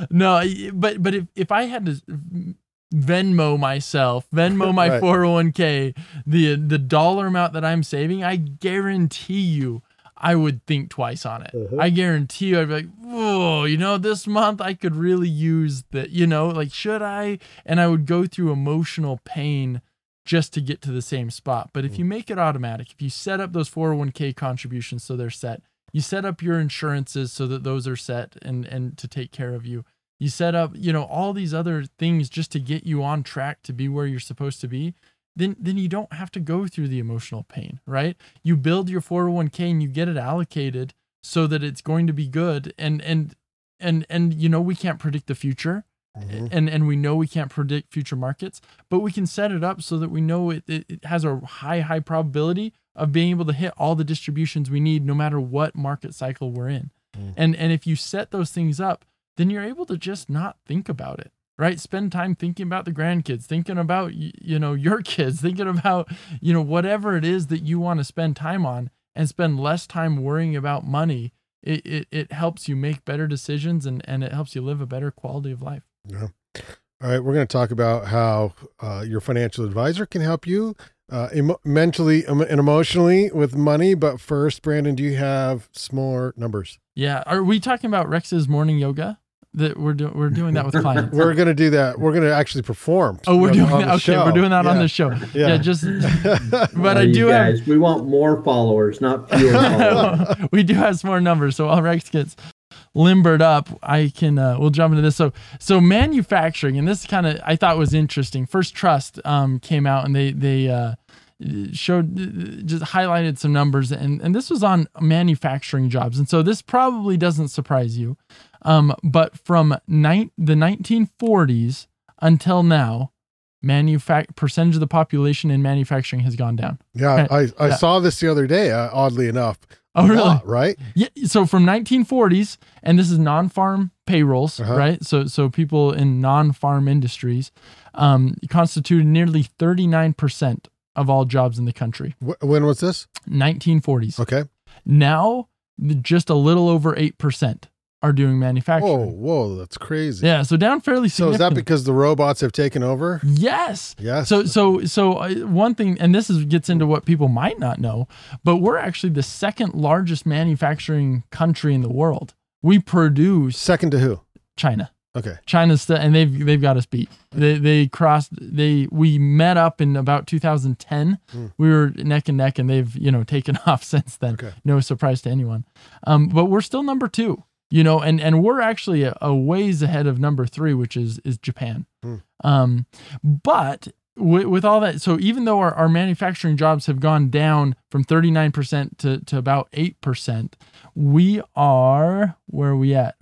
No, but but if, if I had to Venmo myself, Venmo my [LAUGHS] Right. 401k, the the dollar amount that I'm saving, I guarantee you I would think twice on it. Uh-huh. I guarantee you, I'd be like, whoa, you know, this month I could really use the, you know, like, should I? And I would go through emotional pain just to get to the same spot. But if you make it automatic, if you set up those 401k contributions so they're set, you set up your insurances so that those are set and and to take care of you. You set up, you know, all these other things just to get you on track to be where you're supposed to be. Then then you don't have to go through the emotional pain, right? You build your 401k and you get it allocated so that it's going to be good and and and and you know we can't predict the future Mhm. and and we know we can't predict future markets but we can set it up so that we know it, it, it has a high high probability of being able to hit all the distributions we need no matter what market cycle we're in Mm. and and if you set those things up then you're able to just not think about it right spend time thinking about the grandkids thinking about you know your [LAUGHS] kids thinking about you know whatever it is that you want to spend time on and spend less time worrying about money it, it, it helps you make better decisions and, and it helps you live a better quality of life Yeah. All right, we're going to talk about how uh, your financial advisor can help you uh, emo- mentally um, and emotionally with money. But first, Brandon, do you have some more numbers? Yeah. Are we talking about Rex's morning yoga? That we're doing we're doing that with clients. We're going to do that. We're going to actually perform. oh, we're on- doing that. Okay, show. we're doing that on the show. Yeah. Yeah, just [LAUGHS] but Oh, I you do have we want more followers, not fewer [LAUGHS] followers. we do have some more numbers. So while Rex gets limbered up, I can uh, we'll jump into this. So so manufacturing, and this kind of I thought was interesting. First Trust um, came out and they they uh, showed just highlighted some numbers, and and this was on manufacturing jobs, and so this probably doesn't surprise you, um, but from nine, the 1940s until now. Manufac- percentage of the population in manufacturing has gone down. Yeah, I, I Yeah. saw this the other day, uh, oddly enough. Oh, really? lot, right? Yeah, so from 1940s, and this is non-farm payrolls, Uh-huh. right? So so people in non-farm industries um, constituted nearly 39 percent of all jobs in the country. Wh- when was this? 1940s. Okay. Now, just a little over eight percent are doing manufacturing. Whoa, whoa, that's crazy. Yeah, so down fairly So is that because the robots have taken over? yes. Yes. So so so uh, one thing, and this is gets into what people might not know, but we're actually the second largest manufacturing country in the world. We produce second to who? China. Okay. China's still, and they've they've got us beat. They they crossed. They we met up in about 2010. Hmm. We were neck and neck, and they've you know taken [LAUGHS] off since then. Okay. No surprise to anyone. Um, but we're still number two. You know, and and we're actually a, a ways ahead of number three, which is is Japan. Hmm. Um, but with, with all that, so even though our, our manufacturing jobs have gone down from 39% to, to about 8%, we are, where are we at?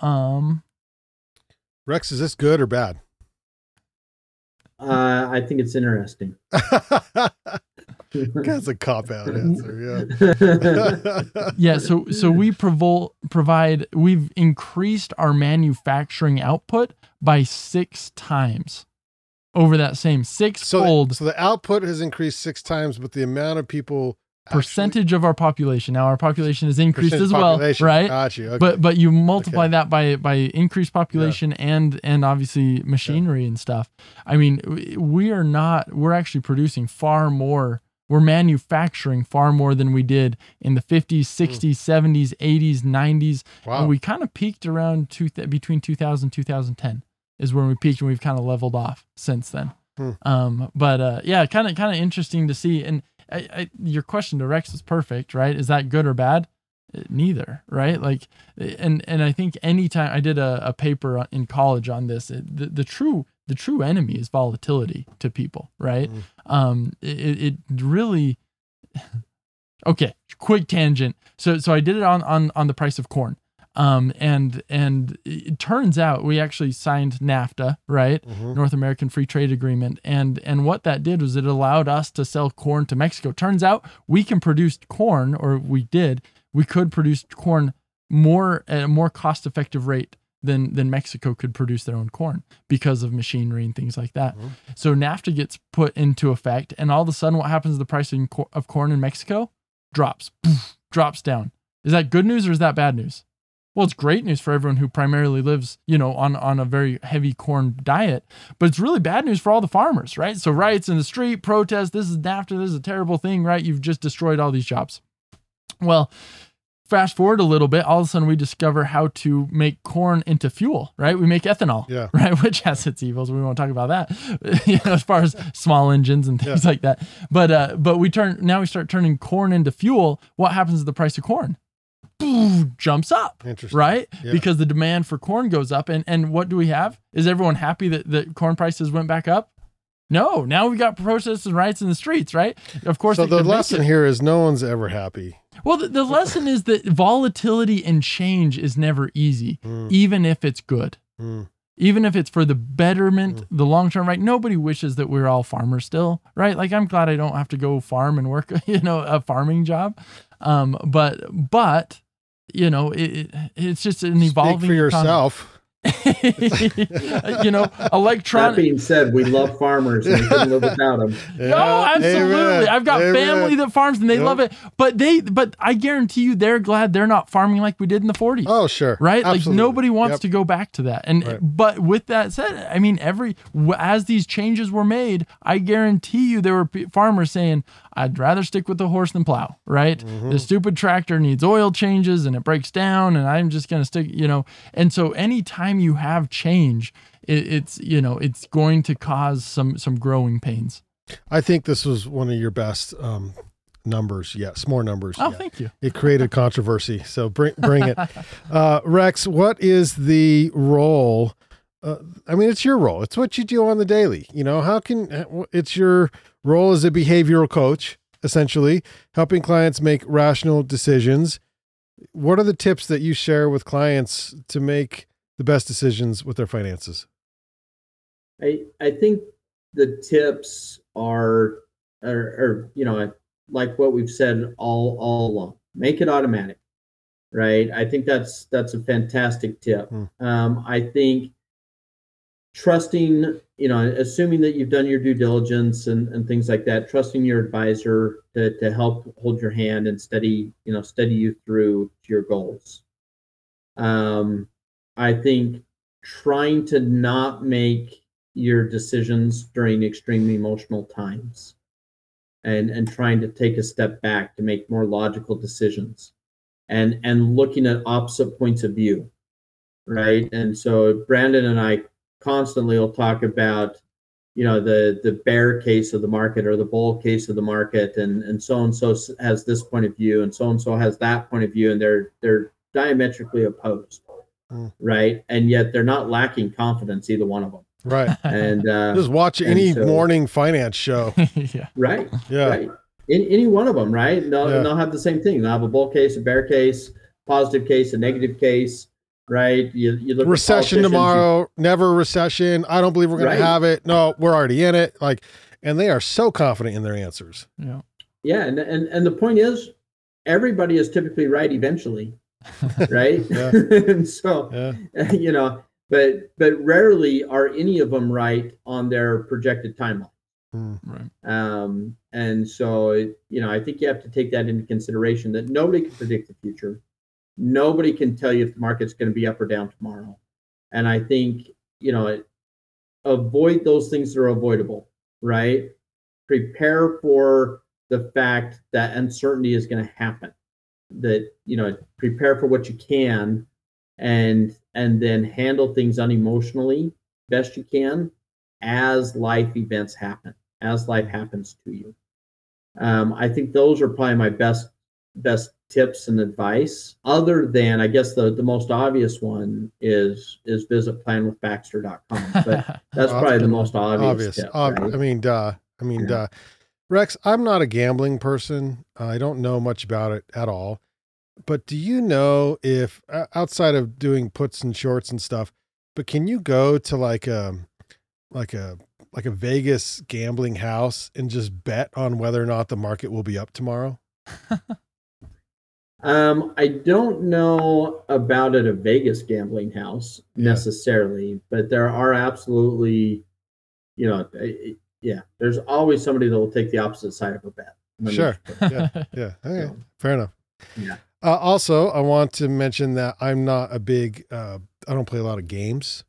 Um, Rex, is this good or bad? Uh, I think it's interesting. [LAUGHS] [LAUGHS] That's a cop out answer. Yeah. [LAUGHS] yeah so so we provo- provide we've increased our manufacturing output by six times over that same So, six-fold so the output has increased six times, but the amount of people actually- percentage of our population now our population has increased percentage as well population. right Got you. Okay. but but you multiply Okay. that by by increased population and and obviously machinery and stuff i mean we are not we're actually producing far more we're manufacturing far more than we did in the 50s 60s 70s 80s 90s wow. and we kind of peaked around two th- between 2000 2010 is when we peaked and we've kind of leveled off since then Hmm. um but uh yeah kind of kind of interesting to see and I, I, your question to rex is perfect right? Is that good or bad? Uh, neither right? Like and and i think anytime i did a, a paper in college on this it, the, the true the true enemy is volatility to people right? Mhm. um it, it really [LAUGHS] okay quick tangent. So so i did it on on on the price of corn um and and it turns out we actually signed nafta right Mhm. North American Free Trade Agreement, and and what that did was it allowed us to sell corn to Mexico. Turns out we can produce corn, or we did. We could produce corn more at a more cost effective rate than than Mexico could produce their own corn because of machinery and things like that. Mhm. So NAFTA gets put into effect, and all of a sudden, what happens to the price of corn in Mexico? Drops, Poof, drops down. Is that good news or is that bad news? Well, it's great news for everyone who primarily lives, you know, on on a very heavy corn diet, but it's really bad news for all the farmers, right? So riots in the street, protests, this is NAFTA, this is a terrible thing, right? You've just destroyed all these jobs. Well, fast forward a little bit, all of a sudden we discover how to make corn into fuel, right? We make ethanol, Yeah. [LAUGHS] right? Which has its evils. We won't talk about that, [LAUGHS] you know, as far as small engines and things like that. But uh, but we turn now we start turning corn into fuel. What happens to the price of corn? Boom, jumps up, Interesting. right? Yeah. Because the demand for corn goes up. And and what do we have? Is everyone happy that the corn prices went back up? No. Now we've got protests and riots in the streets, right? Of course. So the lesson here is no one's ever happy. well, the, the lesson is that volatility and change is never easy, Mm, even if it's good. mm. Even if it's for the betterment, the long term, right? Nobody wishes that we're all farmers still, right? Like I'm glad I don't have to go farm and work, [LAUGHS] you know, a farming job. Um, but but you know, it, it, it's just an evolving. Speak for yourself. [LAUGHS] you know, electronic. That being said, we love farmers and we couldn't live without them. [LAUGHS] No, absolutely. amen, I've got amen. family that farms and they Yep. love it. But they, but I guarantee you, they're glad they're not farming like we did in the 40s. Oh, sure. right? Like Absolutely. nobody wants Yep. to go back to that. And Right. but with that said, I mean, every as these changes were made, I guarantee you there were farmers saying, "I'd rather stick with the horse than plow." Right? Mm-hmm. The stupid tractor needs oil changes and it breaks down, and I'm just gonna stick. You know, and so anytime you have change, it, it's you know it's going to cause some some growing pains. I think this was one of your best um, numbers. Yes, more numbers. Oh, yet. thank you. It created [LAUGHS] controversy. So bring bring it. [LAUGHS] Uh, Rex, what is the role? Uh, I mean, it's your role. It's what you do on the daily. You know, how can it's your role as a behavioral coach, essentially helping clients make rational decisions. What are the tips that you share with clients to make the best decisions with their finances? I I think the tips are are, are you know like what we've said all all along. Make it automatic, right? I think that's that's a fantastic tip. Hmm. Um, I think trusting you know assuming that you've done your due diligence and, and things like that trusting your advisor to, to help hold your hand and steady you know steady you through to your goals. Um, i think trying to not make your decisions during extremely emotional times and and trying to take a step back to make more logical decisions and and looking at opposite points of view right? And so brandon and i constantly will talk about you know the the bear case of the market or the bull case of the market and and so and so has this point of view and so and so has that point of view and they're they're diametrically opposed Mm. right and yet they're not lacking confidence either one of them Right. and uh [LAUGHS] Just watch any so- morning finance show. [LAUGHS] yeah. right Yeah. right in any one of them right they'll, Yeah. they'll have the same thing they'll have a bull case a bear case positive case a negative case right you, you look recession politicians, you- tomorrow, never recession. I don't believe we're going Right. to have it. No, we're already in it. Like, and they are so confident in their answers. Yeah. Yeah, and, and and the point is, everybody is typically right eventually, [LAUGHS] right? Yeah. [LAUGHS] and so Yeah. [LAUGHS] you know, but but rarely are any of them right on their projected timeline. Hmm. Right. Um, and so it, you know, I think you have to take that into consideration that nobody can predict the future. Nobody can tell you if the market's going to be up or down tomorrow. And I think you know, avoid those things that are avoidable. Right. Prepare for the fact that uncertainty is going to happen that you know prepare for what you can and and then handle things unemotionally best you can as life events happen as life happens to you um, i think those are probably my best best tips and advice other than i guess the the most obvious one is is visit planwithbaxter.com [LAUGHS] but that's probably the most obvious, obvious. tip, Ob- right? I mean, duh. I mean, Yeah. duh. Rex, I'm not a gambling person. I don't know much about it at all. But do you know if outside of doing puts and shorts and stuff, but can you go to like a like a like a Vegas gambling house and just bet on whether or not the market will be up tomorrow? [LAUGHS] Um, I don't know about at a Vegas gambling house Yeah. necessarily, but there are absolutely, you know, eh, yeah, there's always somebody that will take the opposite side of a bet. Sure. just put it. Yeah. Yeah. Okay. So, Fair enough. Yeah. Uh, also, I want to mention that I'm not a big. Uh, I don't play a lot of games.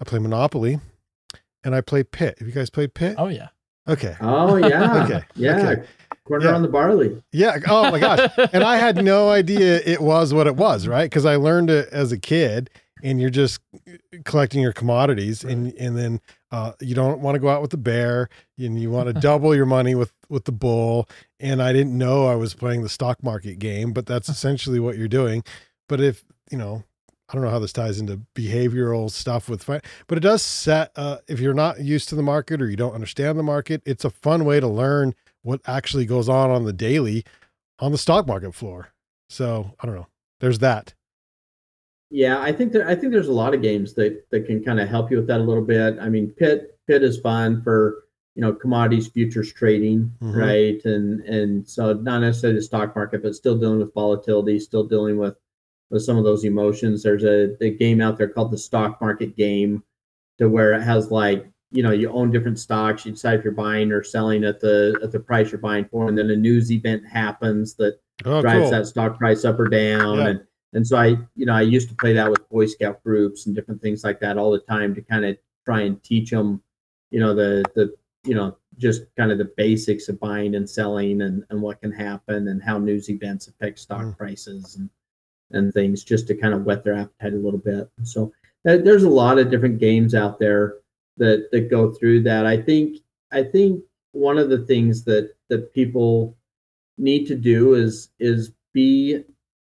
I play Monopoly, and I play Pit. Have you guys played Pit? oh yeah. Okay. Oh yeah, [LAUGHS] Okay, yeah. okay. Corner Yeah. on the barley. Yeah. Oh my gosh. [LAUGHS] and I had no idea it was what it was, right? Because I learned it as a kid, and you're just collecting your commodities, and and then uh, you don't want to go out with the bear, and you want to double your money with with the bull. And I didn't know I was playing the stock market game, but that's [LAUGHS] essentially what you're doing. But if you know. I don't know how this ties into behavioral stuff with, but it does set. Uh, if you're not used to the market or you don't understand the market, it's a fun way to learn what actually goes on on the daily on the stock market floor. So I don't know. There's that. Yeah, I think there, I think there's a lot of games that that can kind of help you with that a little bit. I mean, Pit Pit is fine for you know commodities futures trading, Mhm. right? And and so not necessarily the stock market, but still dealing with volatility, still dealing with with some of those emotions. There's a, a game out there called the stock market game, to where it has like you know you own different stocks, you decide if you're buying or selling at the at the price you're buying for, and then a news event happens that Oh, drives cool. that stock price up or down Yeah. and and so i you know i used to play that with boy scout groups and different things like that all the time to kind of try and teach them you know the the you know just kind of the basics of buying and selling and and what can happen and how news events affect stock Mm. prices and and things just to kind of whet their appetite a little bit so uh, there's a lot of different games out there that that go through that. I think i think one of the things that that people need to do is is be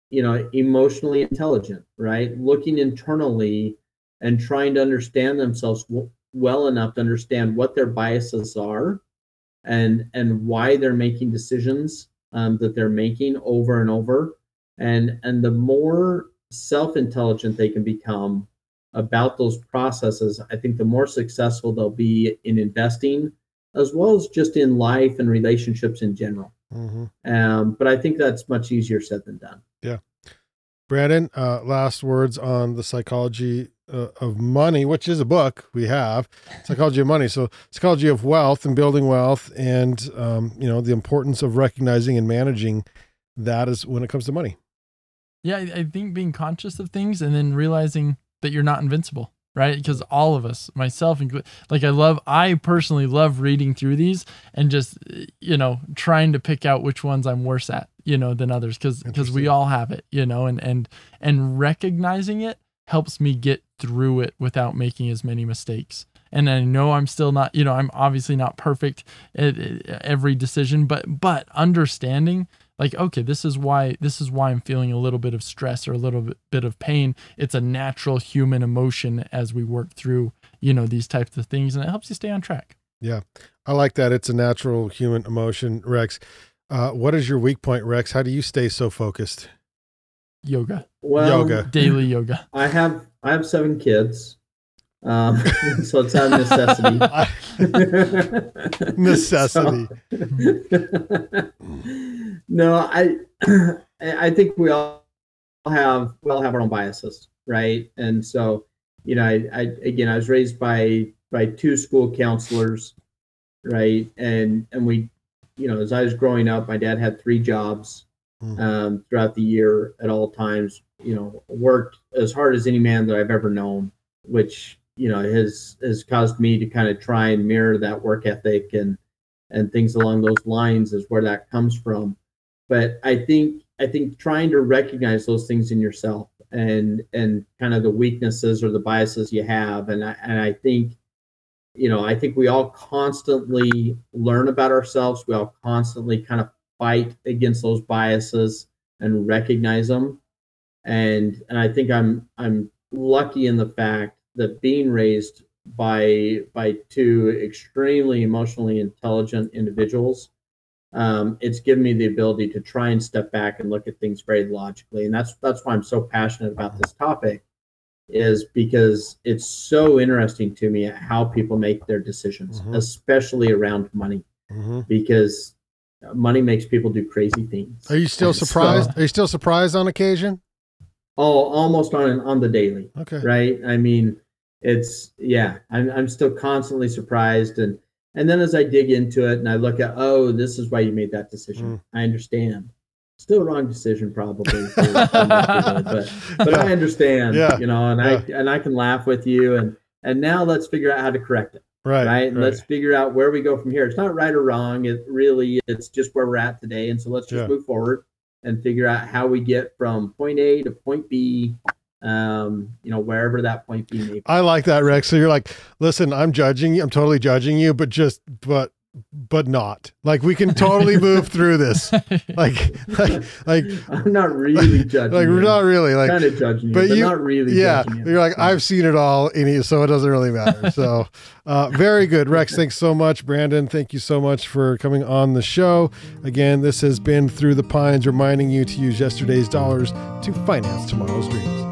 you know emotionally intelligent right? Looking internally and trying to understand themselves w- well enough to understand what their biases are and and why they're making decisions um, that they're making over and over. And and the more self-intelligent they can become about those processes i think the more successful they'll be in investing as well as just in life and relationships in general hmm um, but I think that's much easier said than done. Yeah. Brandon, uh, last words on the psychology uh, of money, which is a book we have, psychology of money. So psychology of wealth and building wealth, and um, you know the importance of recognizing and managing that is when it comes to money. Yeah, I, I think being conscious of things and then realizing that you're not invincible, right? Because all of us, myself included, like I love, I personally love reading through these and just, you know, trying to pick out which ones I'm worse at, you know, than others, because because we all have it, you know, and and and recognizing it helps me get through it without making as many mistakes. And I know I'm still not, you know, I'm obviously not perfect at, at every decision, but but understanding like okay this is why this is why i'm feeling a little bit of stress or a little bit, bit of pain it's a natural human emotion as we work through you know these types of things and it helps you stay on track Yeah. I like that. It's a natural human emotion, Rex. Uh, what is your weak point, Rex? How do you stay so focused? yoga Well, Yoga. daily yoga I have I have seven kids, um, [LAUGHS] so it's out of necessity. [LAUGHS] [LAUGHS] Necessity. So- no, I [CLEARS THROAT] I think we all have we all have our own biases, right? And so, you know, I, I again I was raised by by two school counselors, right? And and we, you know, as I was growing up, my dad had three jobs Mhm. um, throughout the year at all times. You know, worked as hard as any man that I've ever known, which you know has has caused me to kind of try and mirror that work ethic and and things along those lines is where that comes from. But I think I think trying to recognize those things in yourself and and kind of the weaknesses or the biases you have, and I and I think you know I think we all constantly learn about ourselves. We all constantly kind of fight against those biases and recognize them. And and I think I'm I'm lucky in the fact that being raised by by two extremely emotionally intelligent individuals um, it's given me the ability to try and step back and look at things very logically and that's that's why i'm so passionate about this topic is because it's so interesting to me how people make their decisions Mhm. especially around money hmm because money makes people do crazy things Are you still And so- surprised? Are you still surprised on occasion? Oh almost on on the daily Okay. right i mean it's yeah i'm, I'm still constantly surprised and and then as i dig into it and i look at oh this is why you made that decision Mm. i understand still a wrong decision probably for- for people, [LAUGHS] but but i understand Yeah. you know and i and i can laugh with you and and now let's figure out how to correct it Right. right? And right. let's figure out where we go from here. It's not right or wrong. It really it's just where we're at today. And so let's just Yeah. move forward and figure out how we get from point A to point B. Um, you know, wherever that point B may be. I like that, Rex. So you're like, listen, I'm judging you. I'm totally judging you, but just, but, but not. Like we can totally move through this. [LAUGHS] Like, like, like, I'm not really judging. like we're you. not really like. kind of judging you, but but, you- not really. Yeah, judging you. you're like I've seen it all, in you, so it doesn't really matter. [LAUGHS] So, uh, very good, Rex. Thanks so much, Brandon. Thank you so much for coming on the show. Again, this has been through the pines, reminding you to use yesterday's dollars to finance tomorrow's dreams.